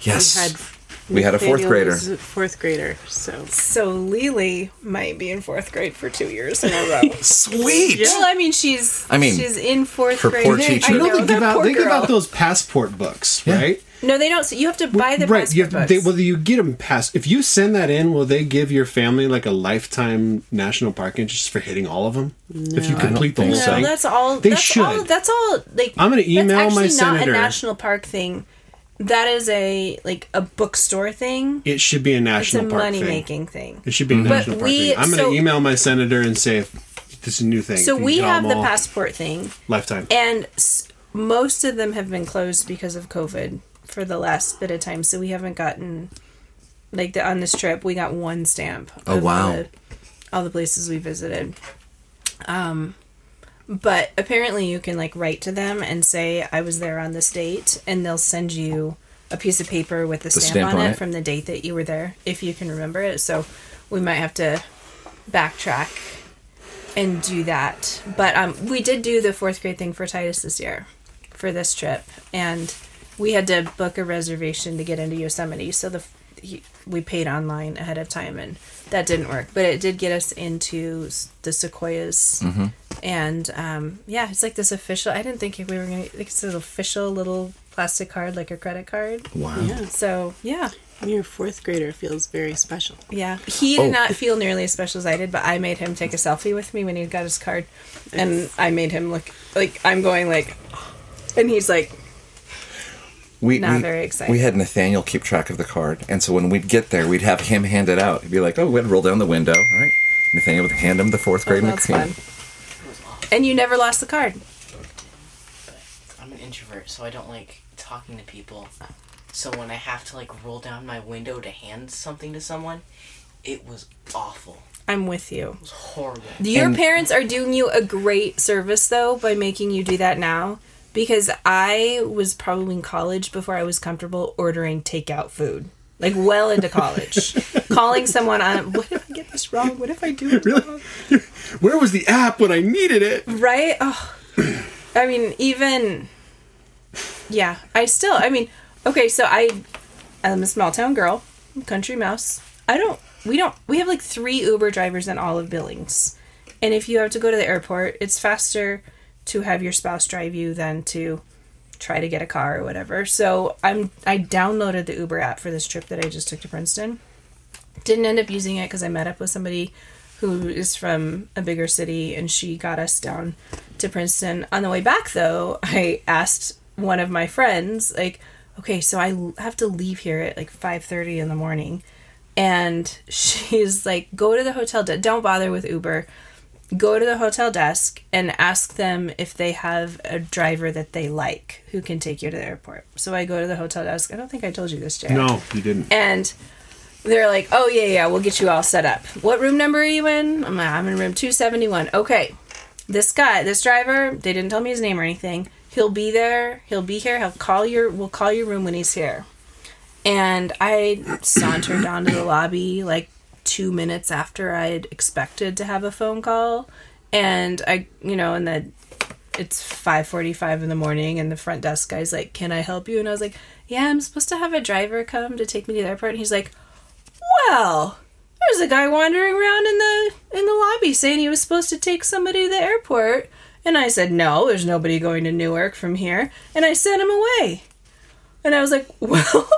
Yes. We had, We had a fourth grader. a fourth grader. So So Lily might be in fourth grade for two years in a row. [laughs] Sweet. Well, I mean, she's. I mean, she's in fourth her grade. poor They, teacher. I know, they that give out poor they give out those passport books, right? No, they don't. So you have to buy the right. passport You have, books. they, well, you get them pass. If you send that in, will they give your family like a lifetime national park interest for hitting all of them? If you complete the whole think no, thing, that's all. They that's should. All, that's all. Like I'm gonna email that's my actually not senator. a national park thing. That is a like a bookstore thing. it should be a It's a national park money thing. making thing. It should be a national park we- thing. I'm going to so- email my senator and say if this is a new thing. So we have the passport thing, lifetime. and s- most of them have been closed because of COVID for the last bit of time. So we haven't gotten like the, on this trip. We got one stamp. Oh, of wow. All the, all the places we visited. Um, but apparently you can like write to them and say I was there on this date, and they'll send you a piece of paper with the stamp, stamp on, on it, it? from the date that you were there, if you can remember it. So we might have to backtrack and do that. But um, we did do the fourth grade thing for Titus this year for this trip, and we had to book a reservation to get into Yosemite. So the he, we paid online ahead of time, and that didn't work. But it did get us into the sequoias, and um, yeah, it's like this official. I didn't think we were gonna. Like it's an official little plastic card, like a credit card. Wow. yeah, So yeah, your fourth grader feels very special. yeah, he did Oh. not feel nearly as special as I did, but I made him take a selfie with me when he got his card, and I made him look like I'm going like, and he's like, We, Not we, very excited. we had Nathaniel keep track of the card, and so when we'd get there, we'd have him hand it out. He'd be like, "Oh, we'd roll down the window." All right, Nathaniel would hand him the fourth oh, grade that's McQueen. fun. And you never lost the card. I'm an introvert, so I don't like talking to people. So when I have to like roll down my window to hand something to someone, it was awful. I'm with you. It was horrible. Your And- parents are doing you a great service though by making you do that now. Because I was probably in college before I was comfortable ordering takeout food. Like well into college. [laughs] Calling someone on what if I get this wrong? What if I do it wrong? [laughs] Where was the app when I needed it? Right? Oh. I mean, even yeah, I still I mean, okay, so I I'm a small town girl, country mouse. I don't we don't we have like 3 Uber drivers in all of Billings. And if you have to go to the airport, it's faster to have your spouse drive you than to try to get a car or whatever. So I'm I downloaded the Uber app for this trip that I just took to Princeton. Didn't end up using it because I met up with somebody who is from a bigger city and she got us down to Princeton. On the way back though, I asked one of my friends like, "Okay, so I have to leave here at like 5:30 in the morning." And [laughs] she's like, "Go to the hotel. Don't bother with Uber. Go to the hotel desk and ask them if they have a driver that they like who can take you to the airport." So I go to the hotel desk. I don't think I told you this, Jared. No, you didn't. And they're like, "Oh yeah, yeah, we'll get you all set up. What room number are you in?" I'm like, "I'm in room 271." Okay. This guy, this driver, they didn't tell me his name or anything. He'll be there. He'll be here. He'll call your. We'll call your room when he's here. And I sauntered down to the lobby like two minutes after I'd expected to have a phone call, and I, you know, and then it's 5:45 in the morning and the front desk guy's like, "Can I help you?" And I was like, "Yeah, I'm supposed to have a driver come to take me to the airport." And he's like, "Well, there's a guy wandering around in the in the lobby saying he was supposed to take somebody to the airport." And I said, No, there's nobody going to Newark from here. And I sent him away. And I was like, [laughs] Well,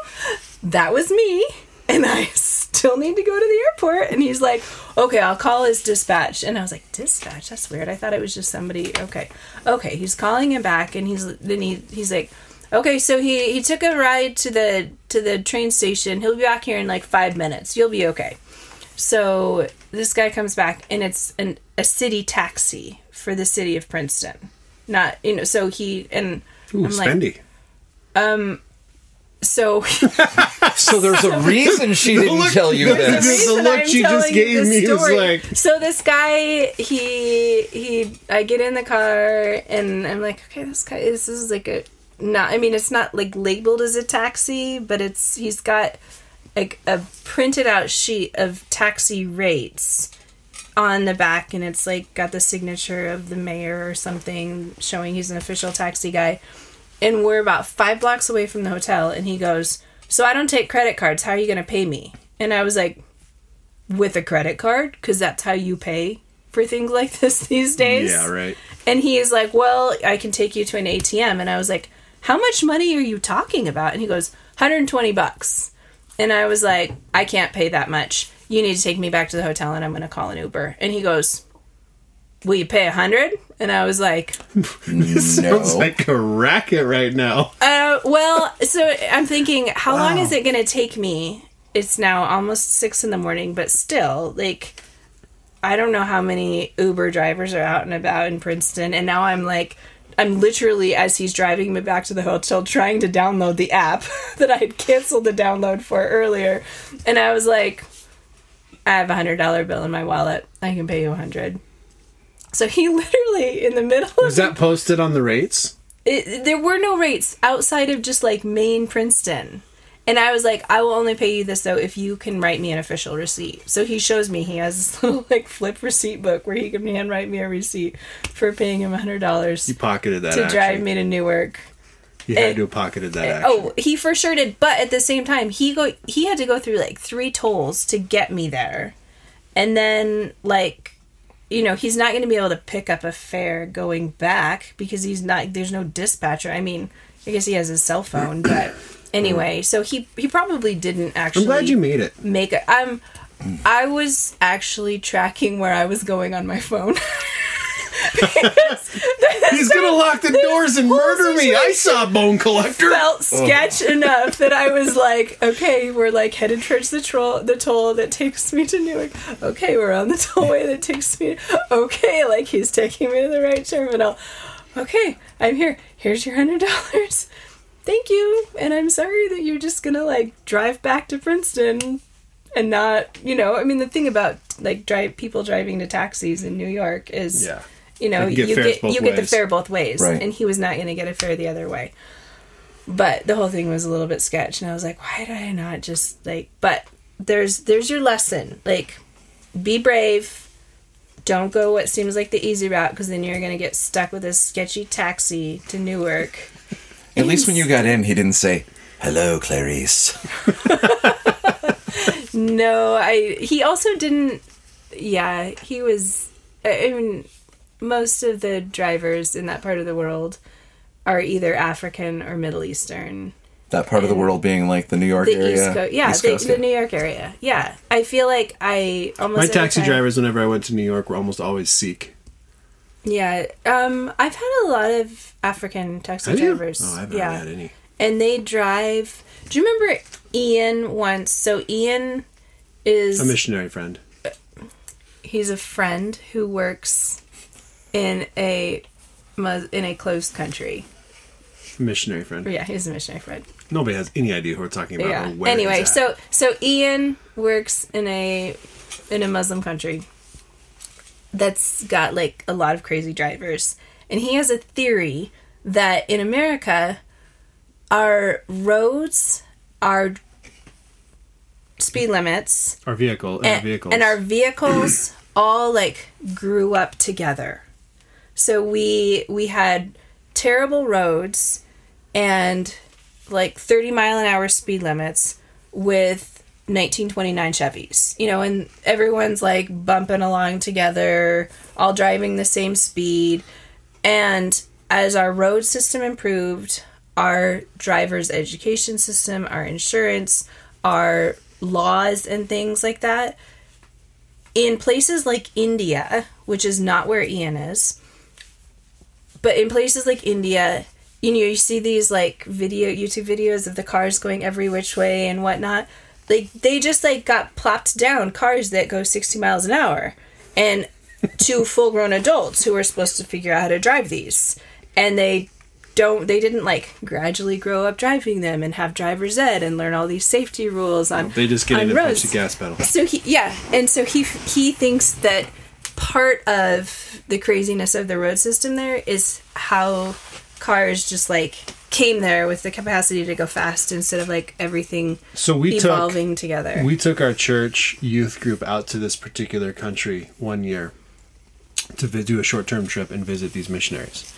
that was me. And I still need to go to the airport. And he's like, Okay, I'll call his dispatch. And I was like, Dispatch? That's weird. I thought it was just somebody. Okay. Okay. He's calling him back. And he's then he, he's like, Okay, so he, he took a ride to the to the train station. He'll be back here in like five minutes. You'll be okay. So this guy comes back and it's an, a city taxi for the city of Princeton. Not you know, so he and Ooh, I'm like, spendy. Um, so [laughs] So there's a reason she [laughs] didn't look- tell you the this. reason- look she just gave me is story. like- so this guy he he I get in the car and I'm like okay this guy this is like a not I mean it's not like labeled as a taxi but it's he's got like a printed out sheet of taxi rates on the back and it's like got the signature of the mayor or something showing he's an official taxi guy and we're about five blocks away from the hotel and he goes so i don't take credit cards. How are you going to pay me? And i was like with a credit card? Because that's how you pay for things [laughs] like this these days. Yeah, right. and he is like well i can take you to an atm and i was like how much money are you talking about? And he goes 120 bucks. And i was like i can't pay that much. You need to take me back to the hotel and i'm going to call an uber. And he goes will you pay a hundred and i was like Sounds No. like a racket right now. Uh, well, so I'm thinking, how long is it going to take me? It's now almost six in the morning, but still, like, I don't know how many Uber drivers are out and about in Princeton, and now I'm like, I'm literally as he's driving me back to the hotel trying to download the app [laughs] that I had canceled the download for earlier, and I was like, I have a hundred dollar bill in my wallet. I can pay you a hundred. So he [laughs] literally in the middle of Was that posted on the rates? it, there were no rates outside of just like Maine Princeton. And I was like, I will only pay you this though if you can write me an official receipt. So he shows me he has this [laughs] little like flip receipt book where he can hand write me a receipt for paying him a hundred dollars You pocketed that. to action. drive me to Newark. You had eh, to have pocketed that. Action. Oh, he for sure did. But at the same time, he go he had to go through like three tolls to get me there, and then like, you know, he's not going to be able to pick up a fare going back because he's not. There's no dispatcher. I mean, I guess he has his cell phone, but [clears throat] anyway, so he he probably didn't actually. I'm glad you made it. make it. I'm. I was actually tracking where I was going on my phone. [laughs] [laughs] He's gonna lock the doors and murder me. I saw Bone Collector. felt oh. sketch enough that I was like, okay, we're like headed towards the troll, the toll that takes me to Newark. Okay, we're on the tollway that takes me. Okay, like he's taking me to the right terminal. Okay, I'm here. Here's your hundred dollars. Thank you, and I'm sorry that you're just gonna like drive back to Princeton and not, you know. I mean, the thing about like drive people driving to taxis in New York is, Yeah. You know, get you get both you get the ways. fare both ways, Right. and he was not going to get a fare the other way. But the whole thing was a little bit sketch, and I was like, why did I not just like? But there's there's your lesson. Like, be brave. Don't go what seems like the easy route because then you're going to get stuck with a sketchy taxi to Newark. At least when you got in, he didn't say, "Hello, Clarice." [laughs] No, I. He also didn't. Yeah, he was. I I mean, most of the drivers in that part of the world are either African or Middle Eastern. That part of the world being like the New York The area, East Coast, yeah, East the, Coast, the yeah. New York area. Yeah, I feel like I almost My taxi time- drivers, whenever I went to New York, were almost always Sikh. Yeah, um, I've had a lot of African taxi Have you? drivers. Oh, I've not yeah, had any. and they drive. Do you remember Ian once? So Ian is A missionary friend. he's a friend who works in a in a closed country. Missionary friend. Yeah, he's a missionary friend. Nobody has any idea who we're talking about. yeah. or where Anyway, so so Ian works in a in a Muslim country that's got like a lot of crazy drivers, and he has a theory that in America, our roads, our speed limits, our vehicle, our and, vehicles, and our vehicles [clears throat] all like grew up together so we we had terrible roads and like 30 mile an hour speed limits with 1929 chevys. You know and everyone's like bumping along together all driving the same speed. And as our road system improved, our driver's education system, our insurance, our laws, and things like that, in places like India, which is not where Ian is, but in places like India, you know, you see these like video YouTube videos of the cars going every which way and whatnot. Like they just like got plopped down cars that go sixty miles an hour, and two [laughs] full grown adults who are supposed to figure out how to drive these, and they don't they didn't like gradually grow up driving them and have driver's ed and learn all these safety rules on They just get on in roads punch the gas pedal. so he yeah and so he he thinks that part of the craziness of the road system there is how cars just like came there with the capacity to go fast instead of like everything So we took evolving together we took our church youth group out to this particular country one year to do a short term trip and visit these missionaries.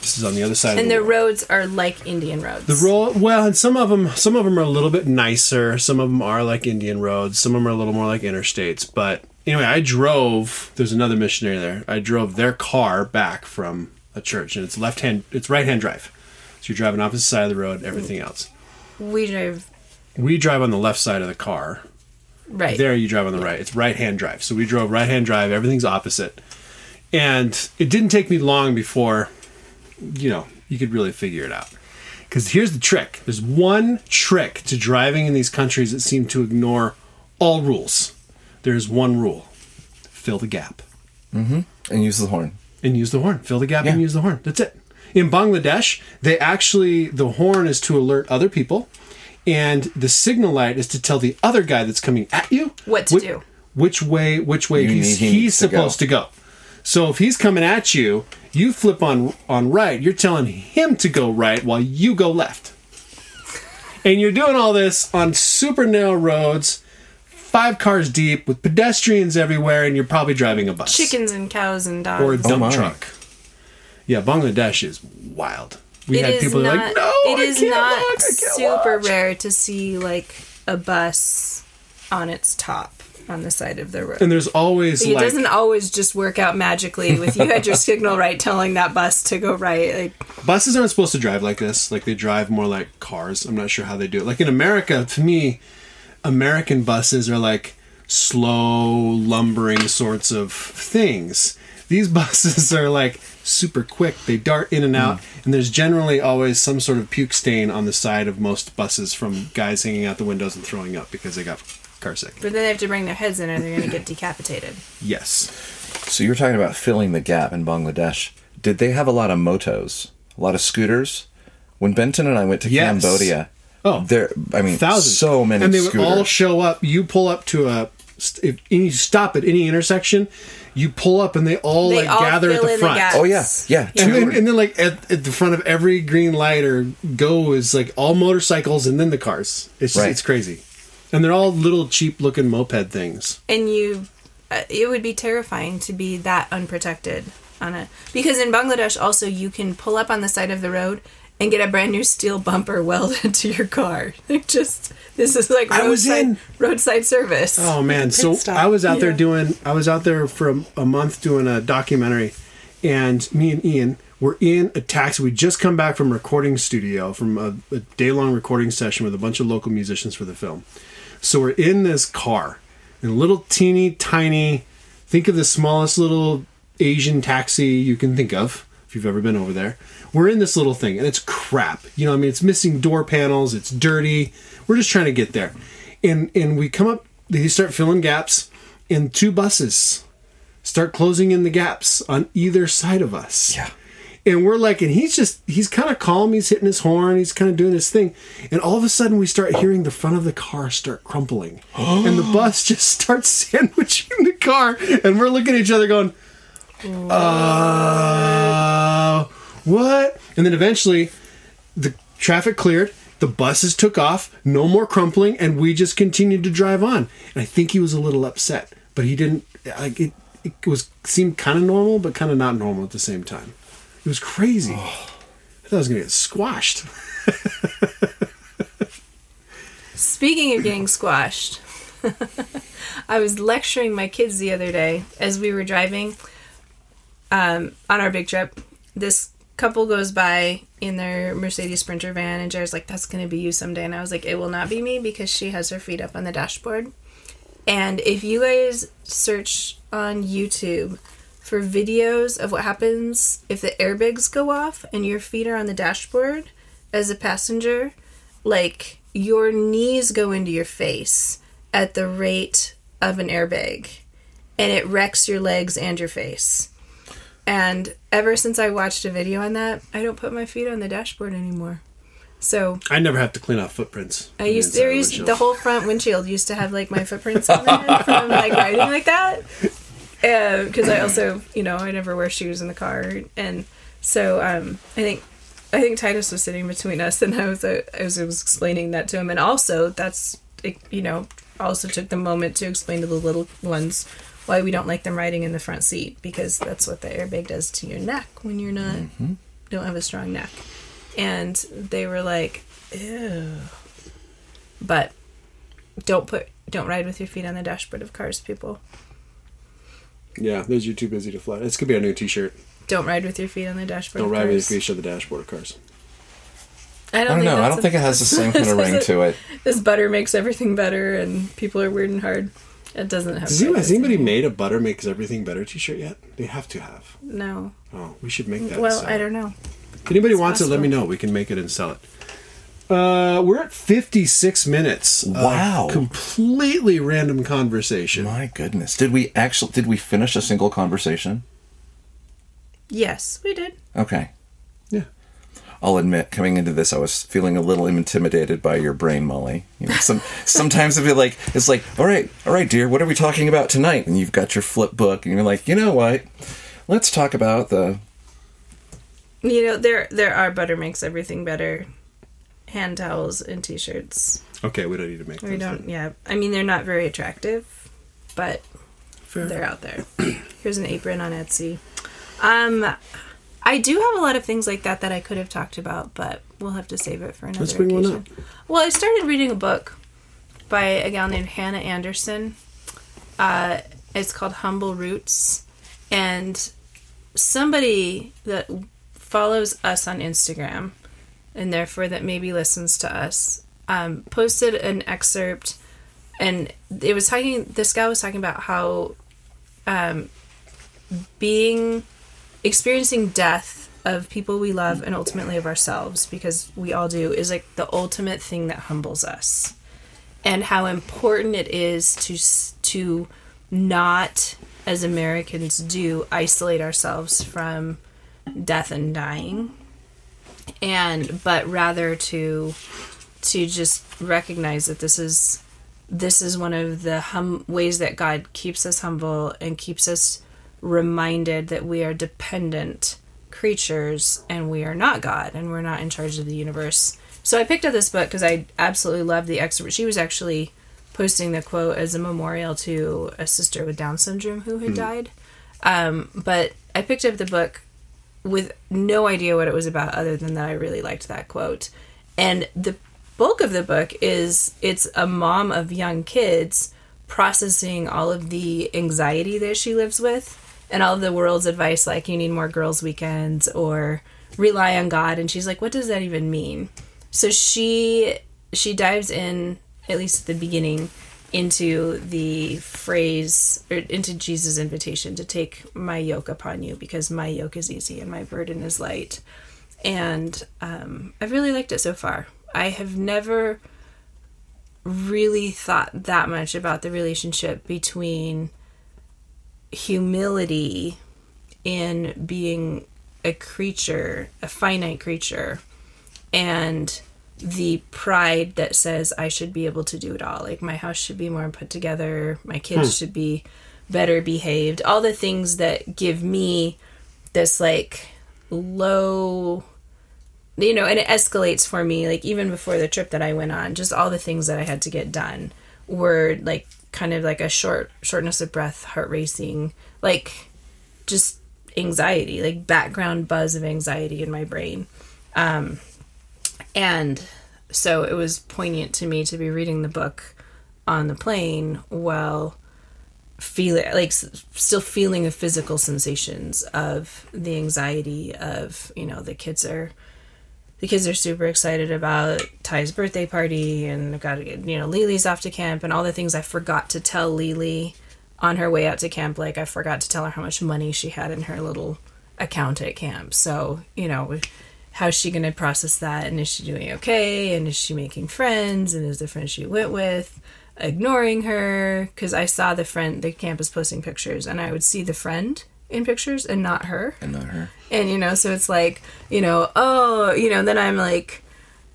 This is on the other side and of the the roads are like indian roads The road, well, and some of them some of them are a little bit nicer. Some of them are like Indian roads. Some of them are a little more like interstates. But anyway, I drove. There's another missionary there. I drove their car back from a church, and it's left hand. It's right hand drive. So you're driving opposite side of the road. Everything else. we drive We drive on the left side of the car. right There you drive on the right. It's right hand drive. So we drove right hand drive. Everything's opposite. And it didn't take me long before, you know, you could really figure it out. Because here's the trick there's one trick to driving in these countries that seem to ignore all rules. There's one rule fill the gap mm-hmm. and use the horn. and use the horn. Fill the gap and use the horn. That's it. In Bangladesh, they actually the horn is to alert other people, and the signal light is to tell the other guy that's coming at you What to which, do. Which way? Which way You he's, he he's needs to go. supposed to go. So if he's coming at you, you flip on on right. You're telling him to go right while you go left. And you're doing all this on super narrow roads, five cars deep, with pedestrians everywhere, and you're probably driving a bus chickens and cows and dogs or a dump oh my. truck. Yeah, Bangladesh is wild. We It had is people not. like, no, it I is can't not walk, super watch." rare to see like a bus on its top on the side of the road. And there's always it like doesn't always just work out magically with you had your [laughs] signal right telling that bus to go right. Like buses aren't supposed to drive like this. Like they drive more like cars. I'm not sure how they do it. Like in America, to me, American buses are like slow, lumbering sorts of things. These [laughs] buses are like super quick. They dart in and out, hmm. and there's generally always some sort of puke stain on the side of most buses from guys hanging out the windows and throwing up because they got car sick. but then they have to bring their heads in or they're gonna get decapitated. Yes. So you were talking about filling the gap in Bangladesh. Did they have a lot of motos, a lot of scooters? When Benton and I went to Yes. Cambodia, Oh, there, I mean, thousands. so many and they would scooters. all show up. You pull up to a, if you stop at any intersection, you pull up and they all They like all gather at the in the front. oh yeah, yeah. and two- then, and then like at, at the front of every green light or go is like all motorcycles and then the cars. It's just, Right. it's crazy, and they're all little cheap looking moped things. and you uh, it would be terrifying to be that unprotected on a because in Bangladesh also you can pull up on the side of the road and get a brand new steel bumper welded [laughs] to your car. [laughs] Like just this is like I was roadside, in- roadside service. Oh man! So stop. I was out there doing. I was out there for a, a month doing a documentary, and me and Ian were in a taxi. We just come back from recording studio from a, a day long recording session with a bunch of local musicians for the film. So we're in this car, in a little teeny tiny. Think of the smallest little Asian taxi you can think of if you've ever been over there. We're in this little thing and it's crap. You know, I mean, it's missing door panels. It's dirty. We're just trying to get there, and and we come up. They start filling gaps, and two buses start closing in the gaps on either side of us. Yeah. And we're like, and he's just, he's kind of calm. He's hitting his horn. He's kind of doing his thing. And all of a sudden, we start hearing the front of the car start crumpling. [gasps] and the bus just starts [laughs] sandwiching the car. And we're looking at each other going, uh, what? And then eventually, the traffic cleared. The buses took off. No more crumpling. And we just continued to drive on. And I think he was a little upset. But he didn't, like, it, it was, seemed kind of normal, but kind of not normal at the same time. It was crazy. I thought I was going to get squashed. [laughs] Speaking of getting squashed, [laughs] I was lecturing my kids the other day as we were driving um, on our big trip. this couple goes by in their Mercedes Sprinter van, and Jared's like, "That's gonna be you someday," and I was like, "It will not be me because she has her feet up on the dashboard." And if you guys search on YouTube for videos of what happens if the airbags go off and your feet are on the dashboard as a passenger, like your knees go into your face at the rate of an airbag and it wrecks your legs and your face. And ever since I watched a video on that, I don't put my feet on the dashboard anymore. So I never have to clean off footprints. I used there the used the whole front windshield used to have like my footprints on there from like riding like that. Because I also, you know, I never wear shoes in the car, and so um, I think I think Titus was sitting between us, and I was uh, I was, I was explaining that to him, and also that's you know also took the moment to explain to the little ones why we don't like them riding in the front seat because that's what the airbag does to your neck when you're not mm-hmm. don't have a strong neck, and they were like, ew. But don't put don't ride with your feet on the dashboard of cars, people. Yeah, those you're too busy to fly. This could be our new T-shirt. Don't ride with your feet on the dashboard. Don't ride with your feet on the dashboard of cars. I I don't know. I don't a- think it has the same [laughs] kind of ring to it. This butter makes everything better, and people are weird and hard. It doesn't have. Does anyone, has anybody made a butter makes everything better T-shirt yet? They have to have. No. Oh, we should make that. Well, so. I don't know. If anybody wants it, let me know. We can make it and sell it. Uh, we're at 56 minutes. of Wow. completely random conversation. My goodness. Did we actually did we finish a single conversation? Yes, we did. Okay. Yeah. I'll admit, coming into this, I was feeling a little intimidated by your brain, Molly. You know, some [laughs] sometimes I feel like it's like, all right, all right, dear, what are we talking about tonight? And you've got your flip book, and you're like, you know what? Let's talk about the. You know, there there are butter makes everything better. Hand towels and t-shirts. Okay, we don't need to make We those don't. then. Yeah, I mean they're not very attractive, but Fair. they're out there. [clears throat] Here's an apron on Etsy. Um, I do have a lot of things like that that I could have talked about, but we'll have to save it for another Let's bring one occasion. Well, I started reading a book by a gal named Hannah Anderson. Uh, it's called Humble Roots, and somebody that follows us on Instagram and therefore that maybe listens to us um, posted an excerpt and it was talking this guy was talking about how um, being experiencing death of people we love and ultimately of ourselves because we all do is like the ultimate thing that humbles us. And how important it is to to not as Americans do isolate ourselves from death and dying. And but rather to to just recognize that this is this is one of the hum- ways that God keeps us humble and keeps us reminded that we are dependent creatures and we are not God and we're not in charge of the universe. So I picked up this book because I absolutely loved the excerpt. She was actually posting the quote as a memorial to a sister with Down syndrome who had died. Um, but I picked up the book with no idea what it was about other than that I really liked that quote. And the bulk of the book is it's a mom of young kids processing all of the anxiety that she lives with and all the world's advice like you need more girls weekends or rely on God and she's like what does that even mean? So she she dives in at least at the beginning into the phrase or into Jesus' invitation to take my yoke upon you because my yoke is easy and my burden is light. And um, I've really liked it so far. I have never really thought that much about the relationship between humility in being a creature, a finite creature, and the pride that says I should be able to do it all. Like my house should be more put together, my kids hmm. should be better behaved. All the things that give me this like low you know, and it escalates for me like even before the trip that I went on, just all the things that I had to get done were like kind of like a short shortness of breath, heart racing, like just anxiety, like background buzz of anxiety in my brain. Um and so it was poignant to me to be reading the book on the plane while feeling like still feeling the physical sensations of the anxiety of you know the kids are the kids are super excited about Ty's birthday party and I've got to get, you know, Lily's off to camp and all the things I forgot to tell Lily on her way out to camp. Like I forgot to tell her how much money she had in her little account at camp. So, you know, how's she going to process that? And is she doing okay? And is she making friends? And is the friend she went with ignoring her? Because I saw the friend, the campus posting pictures and I would see the friend in pictures and not her. And not her. and you know so it's like you know oh you know then i'm like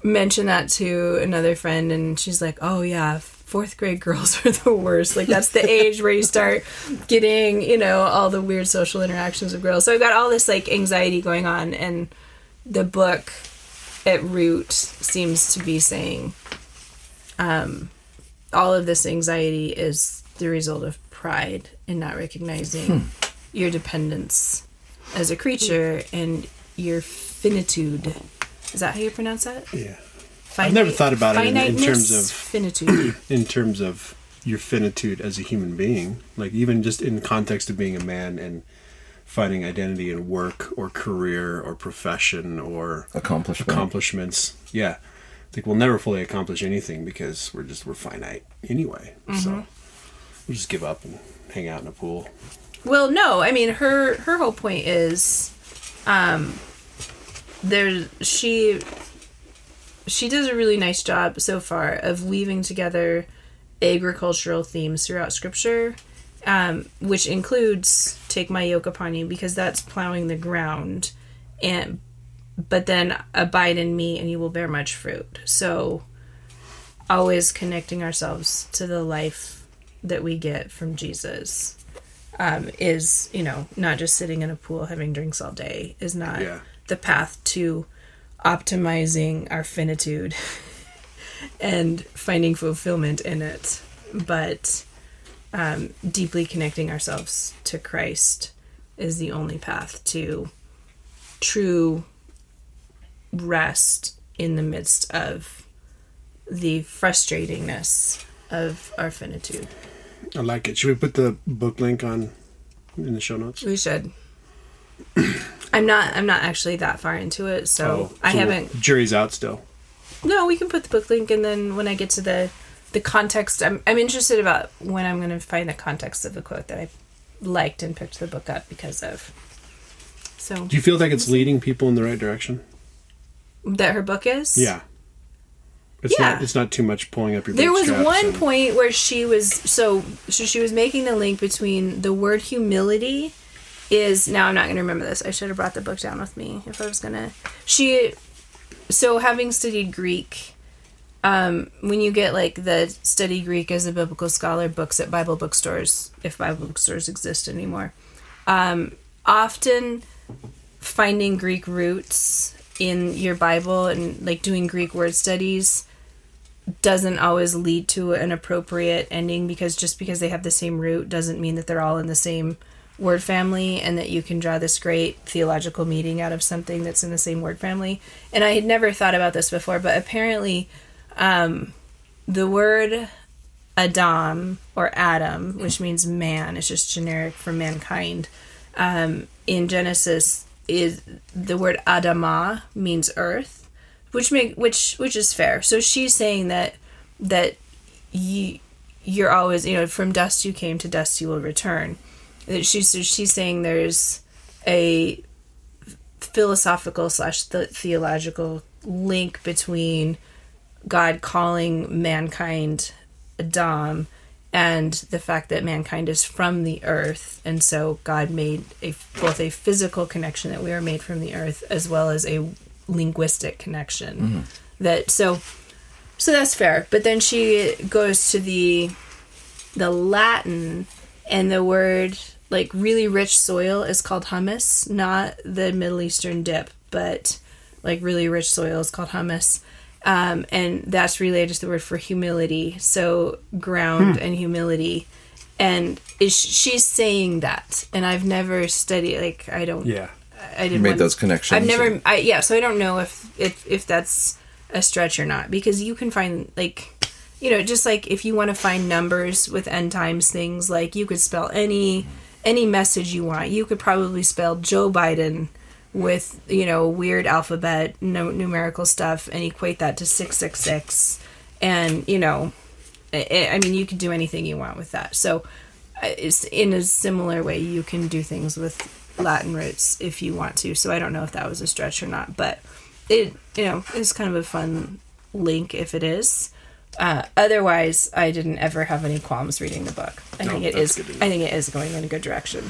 mention that to another friend and she's like oh yeah fourth grade girls [laughs] are the worst. Like that's the [laughs] age where you start getting you know all the weird social interactions with girls. So i've got all this like anxiety going on and the book at root seems to be saying um all of this anxiety is the result of pride and not recognizing your dependence as a creature and your finitude. Is that how you pronounce that? Yeah. Finite, I've never thought about it in- in terms of- finitude. [clears throat] in terms of your finitude as a human being, like even just in context of being a man and finding identity in work or career or profession or Accomplishment. accomplishments. Yeah. Like we'll never fully accomplish anything because we're just we're finite anyway. So mm-hmm. we'll just give up and hang out in a pool. Well, no, I mean her her whole point is, um, there she she does a really nice job so far of weaving together agricultural themes throughout scripture um, which includes take my yoke upon you because that's plowing the ground and but then abide in me and you will bear much fruit. So always connecting ourselves to the life that we get from jesus um, is you know not just sitting in a pool having drinks all day is not Yeah. the path to optimizing our finitude [laughs] and finding fulfillment in it but um, deeply connecting ourselves to christ is the only path to true rest in the midst of the frustratingness of our finitude I like it. Should we put the book link on in the show notes? We should. [clears throat] I'm not. I'm not actually that far into it, so, Oh, I haven't. Jury's out still. No, we can put the book link, and then when I get to the the context, I'm I'm interested about when I'm going to find the context of the quote that I liked and picked the book up because of. So Do you feel like it's leading people in the right direction? that her book is. Yeah. It's Yeah. not. It's not too much pulling up your. There was one and- point where she was so so she was making the link between the word humility is now I'm not going to remember this. I should have brought the book down with me if I was going to. She so having studied Greek um when you get like the study Greek as a biblical scholar books at Bible bookstores if Bible bookstores exist anymore. Um often finding Greek roots in your Bible and like doing Greek word studies doesn't always lead to an appropriate ending because just because they have the same root doesn't mean that they're all in the same word family and that you can draw this great theological meaning out of something that's in the same word family. And I had never thought about this before, but apparently um, the word Adam or Adam, which means man, is just generic for mankind. Um, in Genesis, is the word Adamah means earth, which make which which is fair. So she's saying that that you you're always you know from dust you came to dust you will return. That she's so she's saying there's a philosophical slash the- theological link between God calling mankind Adam and the fact that mankind is from the earth and so God made a both a physical connection that we are made from the earth as well as a linguistic connection. That so so that's fair. But then she goes to the the Latin and the word like really rich soil is called hummus not the Middle Eastern dip but like really rich soil is called hummus. Um, and that's related to the word for humility so ground and humility. And is she's saying that and i've never studied like i don't Yeah. I didn't make those connections. i've never I, yeah so i don't know if if if that's a stretch or not because you can find like you know, just like if you want to find numbers with end times things, like you could spell any any message you want. You could probably spell Joe Biden with you know weird alphabet no numerical stuff and equate that to 666 and you know I, I mean you could do anything you want with that so uh, it's in a similar way you can do things with latin roots if you want to so i don't know if that was a stretch or not but it you know is kind of a fun link if it is uh, otherwise i didn't ever have any qualms reading the book i think it that's is good to know. i think it is going in a good direction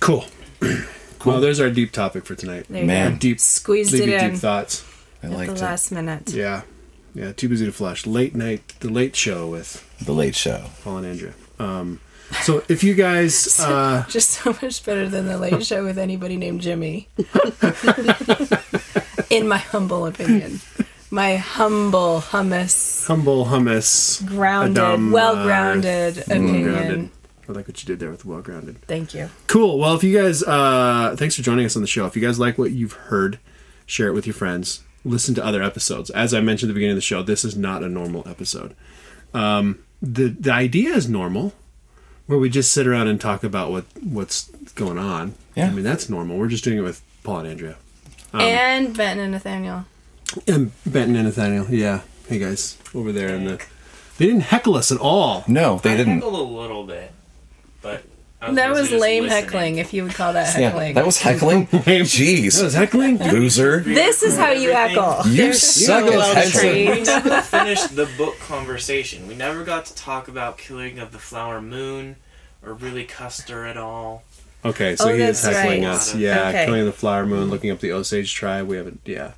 Cool. [clears throat] Well, there's our deep topic for tonight. there Man. Deep, squeezed maybe it in deep thoughts. I like the liked it. last minute Yeah, yeah. Too busy to flush. Late night, the late show with The Late Show. Paul and Andrea. Um, so if you guys, [laughs] uh, just so much better than the late show with anybody named Jimmy. [laughs] In my humble opinion. My humble, hummus, humble hummus, grounded, Adam, uh, well grounded opinion. grounded. I like what you did there with well grounded. Thank you. Cool. Well, if you guys, uh, thanks for joining us on the show. If you guys like what you've heard, share it with your friends. Listen to other episodes. As I mentioned at the beginning of the show, this is not a normal episode. Um, the the idea is normal, where we just sit around and talk about what what's going on. Yeah. I mean that's normal. We're just doing it with Paul and Andrea um, and Benton and Nathaniel. and Benton and Nathaniel. Yeah. Hey guys, over there in the. They didn't heckle us at all. No, they I didn't. heckled a little bit, but I That was lame listening. heckling, if you would call that Yeah, heckling. that was heckling. [laughs] Jeez, that Jeez, was heckling. loser. this is how you heckle. You suck go at heckling. We never [laughs] finished the book conversation. We never got to talk about killing of the flower moon, or really Custer at all. Okay, so Oh, he is heckling right. us. Yeah, Okay. killing the flower moon, looking up the Osage tribe. We haven't. Yeah,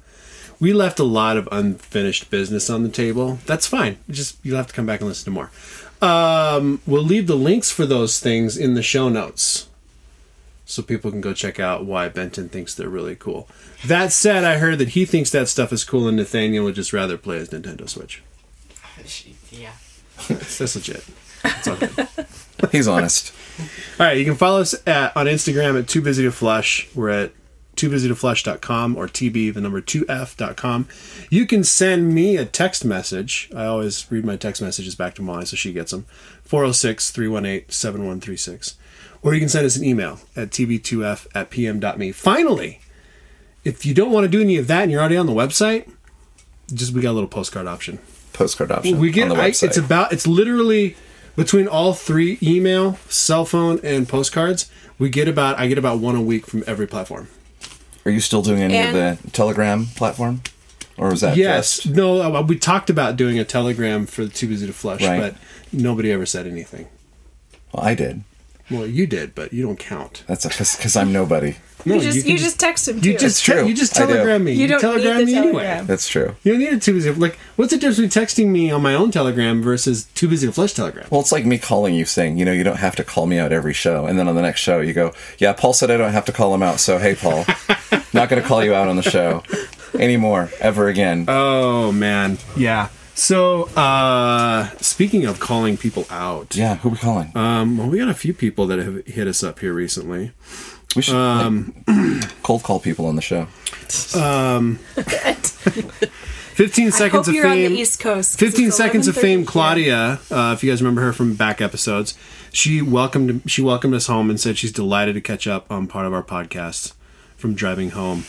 we left a lot of unfinished business on the table. That's fine. Just you'll have to come back and listen to more. Um, we'll leave the links for those things in the show notes, so people can go check out why Benton thinks they're really cool. That said, I heard that he thinks that stuff is cool, and Nathaniel would just rather play his Nintendo Switch. [laughs] Yeah. That's, that's legit. It's all good. [laughs] He's honest. All right, you can follow us at, on Instagram at Too Busy to Flush. We're at toobusytoflush.com or tb the number 2f.com. You can send me a text message. I always read my text messages back to Molly so she gets them. 406-318-7136. Or you can send us an email at tb2f at pm.me. Finally, if you don't want to do any of that and you're already on the website, just we got a little postcard option. Postcard option We get on the I, it's about it's literally between all three email, cell phone, and postcards. We get about I get about one a week from every platform. Are you still doing any And- of the Telegram platform, or was that yes, just? no, uh, we talked about doing a telegram for the Too Busy to Flush, Right. but nobody ever said anything. Well, I did. Well, you did, but you don't count. That's because I'm nobody. No, you just can you, just text him you just It's true. te- you just telegram me. You don't telegram need the me anyway. That's true. You don't need a Too Busy. Like, what's the difference between texting me on my own telegram versus Too Busy to Flush telegram? Well, it's like me calling you saying, you know, you don't have to call me out every show. And then on the next show, you go, yeah, Paul said I don't have to call him out. So, hey, Paul, [laughs] not going to call you out on the show anymore, ever again. Oh man, yeah. So, uh speaking of calling people out, yeah, who we calling? Um, well, we got a few people that have hit us up here recently. we should um, like, [clears throat] cold call people on the show. Um, [laughs] 15 I seconds hope of you're on fame. the East Coast. 'cause 15 seconds of fame claudia uh, if you guys remember her from back episodes she welcomed she welcomed us home and said she's delighted to catch up on part of our podcast from driving home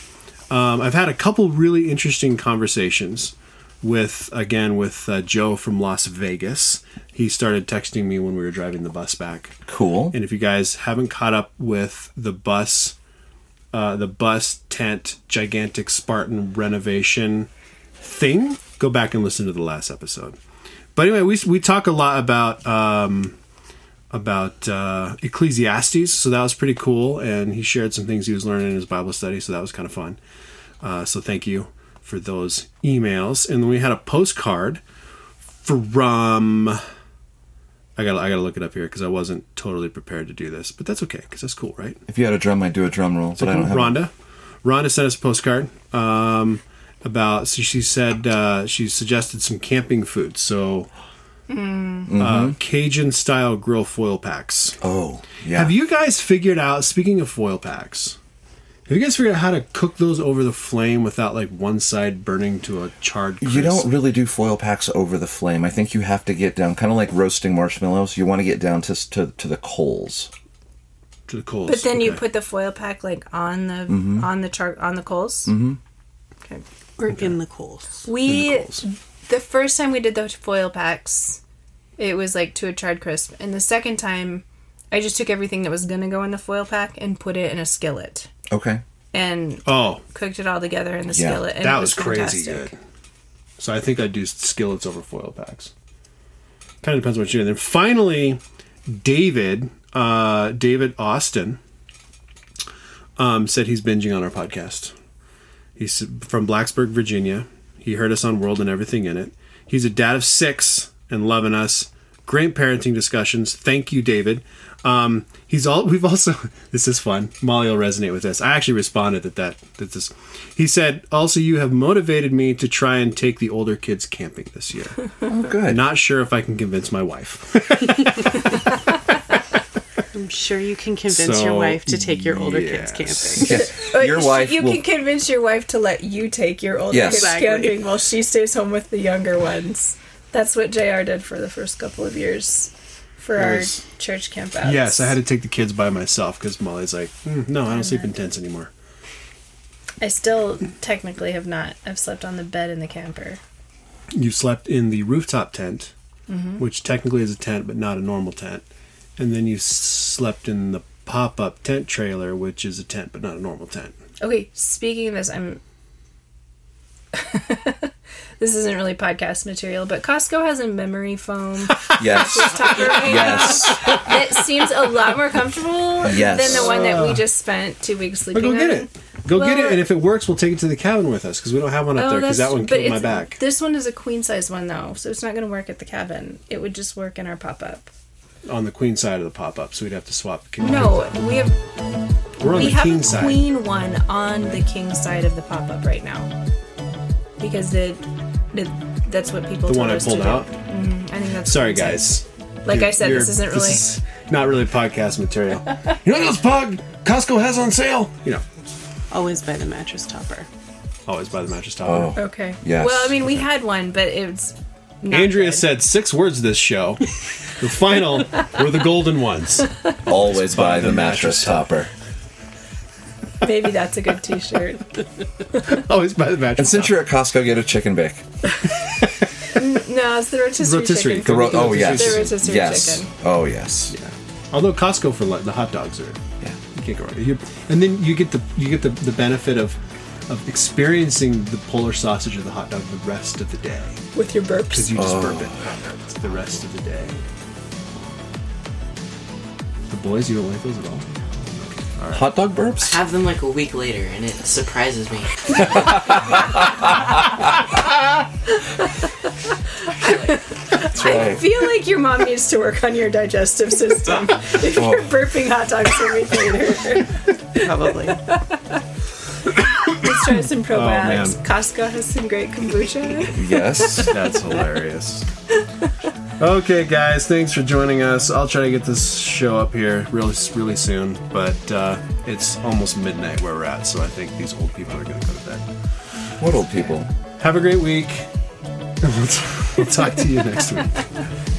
um, i've had a couple really interesting conversations with again with uh, joe from las vegas he started texting me when we were driving the bus back Cool. And if you guys haven't caught up with the bus, uh, the bus tent gigantic Spartan renovation thing, go back and listen to the last episode. But anyway, we we talk a lot about um, about uh, Ecclesiastes, so that was pretty cool. And he shared some things he was learning in his Bible study, so that was kind of fun. Uh, so thank you for those emails. And then we had a postcard from. I gotta, I gotta look it up here because I wasn't totally prepared to do this, but that's okay because that's cool, right? If you had a drum, I'd do a drum roll, but I don't have one. Rhonda. Rhonda sent us a postcard um, about. So she said uh, she suggested some camping food. So uh, Cajun style grill foil packs. Oh, yeah. Have you guys figured out? Speaking of foil packs, Have you guys figured out how to cook those over the flame without like one side burning to a charred? Crisp? You don't really do foil packs over the flame. I think you have to get down, kind of like roasting marshmallows. You want to get down to to, to the coals. to the coals. But then you put the foil pack like on the Mm-hmm. on the char on the coals. Mm-hmm. Okay. Or in the coals. We coals. the first time we did the foil packs, it was like to a charred crisp, and the second time, I just took everything that was gonna go in the foil pack and put it in a skillet Okay. and Oh, cooked it all together in the Yeah, skillet. And that it was, crazy good. So I think I'd do skillets over foil packs. Kind of depends on what you're doing. Then finally, David, uh, David Austin, um, said he's binging on our podcast. He's from Blacksburg, Virginia. He heard us on World and everything in it. He's a dad of six and loving us. Great parenting discussions. Thank you, David. Um, he's all. We've also. [laughs] This is fun. Molly will resonate with this. I actually responded that that that this. He said, "Also, you have motivated me to try and take the older kids camping this year. [laughs] Oh, good. Not sure if I can convince my wife. [laughs] I'm sure you can convince So, your wife to take your older kids camping. Yes. Your wife You will. can convince your wife to let you take your older Yes. kids Exactly. camping while she stays home with the younger ones. That's what Jr. did for the first couple of years for our Yes. church campouts. yes, I had to take the kids by myself because Molly's like, "Mm, no, I don't sleep in tents anymore. I still technically have not. I've slept on the bed in the camper. You slept in the rooftop tent, Mm-hmm. which technically is a tent, but not a normal tent. And then you slept in the pop up tent trailer, which is a tent, but not a normal tent. Okay, speaking of this, I'm. [laughs] this isn't really podcast material, but Costco has a memory foam [laughs] Yes. topper Yes. now that seems a lot more comfortable Yes. than the one that we just spent two weeks But sleeping go get on. it. Go get it, and if it works, we'll take it to the cabin with us because we don't have one up oh, there because that one but killed my back. This one is a queen size one though, so it's not going to work at the cabin. It would just work in our pop up. on the queen side of the pop up, so we'd have to swap. the king. No, we have we're on we the have king a side. queen one on the king side of the pop up right now because the, the that's what people The told one I pulled out. Do. Mm, I think that's Sorry, guys. Like I You're- said, this isn't really. is not really podcast material. [laughs] you know what else Pog Costco has on sale? You know, Always buy the mattress topper. always buy the mattress topper. Oh. Okay. Yes. Well, I mean, we had one, but it's. Not Andrea good. said six words this show. the final [laughs] were the golden ones. Always buy the mattress topper. Maybe that's a good T-shirt. [laughs] Always buy the match. And since you're at Costco, get a chicken bake. [laughs] No, it's the rotisserie, Rotisserie. chicken. The ro- oh yes, The rotisserie yes. chicken. Oh yes. Yeah. Although Costco for like, the hot dogs are, Yeah. you can't go wrong. You, and then you get the you get the, the benefit of of experiencing the Polish sausage or the hot dog the rest of the day with your burps. because you just Oh. burp it oh. the rest of the day. The boys, you don't like those at all. Hot dog burps. Have them like a week later, and it surprises me. [laughs] That's I right. feel like your mom needs to work on your digestive system [laughs] if Oh. you're burping hot dogs a week later. Probably. Let's try some oh, man. probiotics. Costco has some great kombucha. Yes. That's hilarious. Okay, guys, thanks for joining us. I'll try to get this show up here really, really soon, but uh, it's almost midnight where we're at, so I think these old people are going to go to bed. What old people? Have a great week. We'll, [laughs] we'll talk to you next week.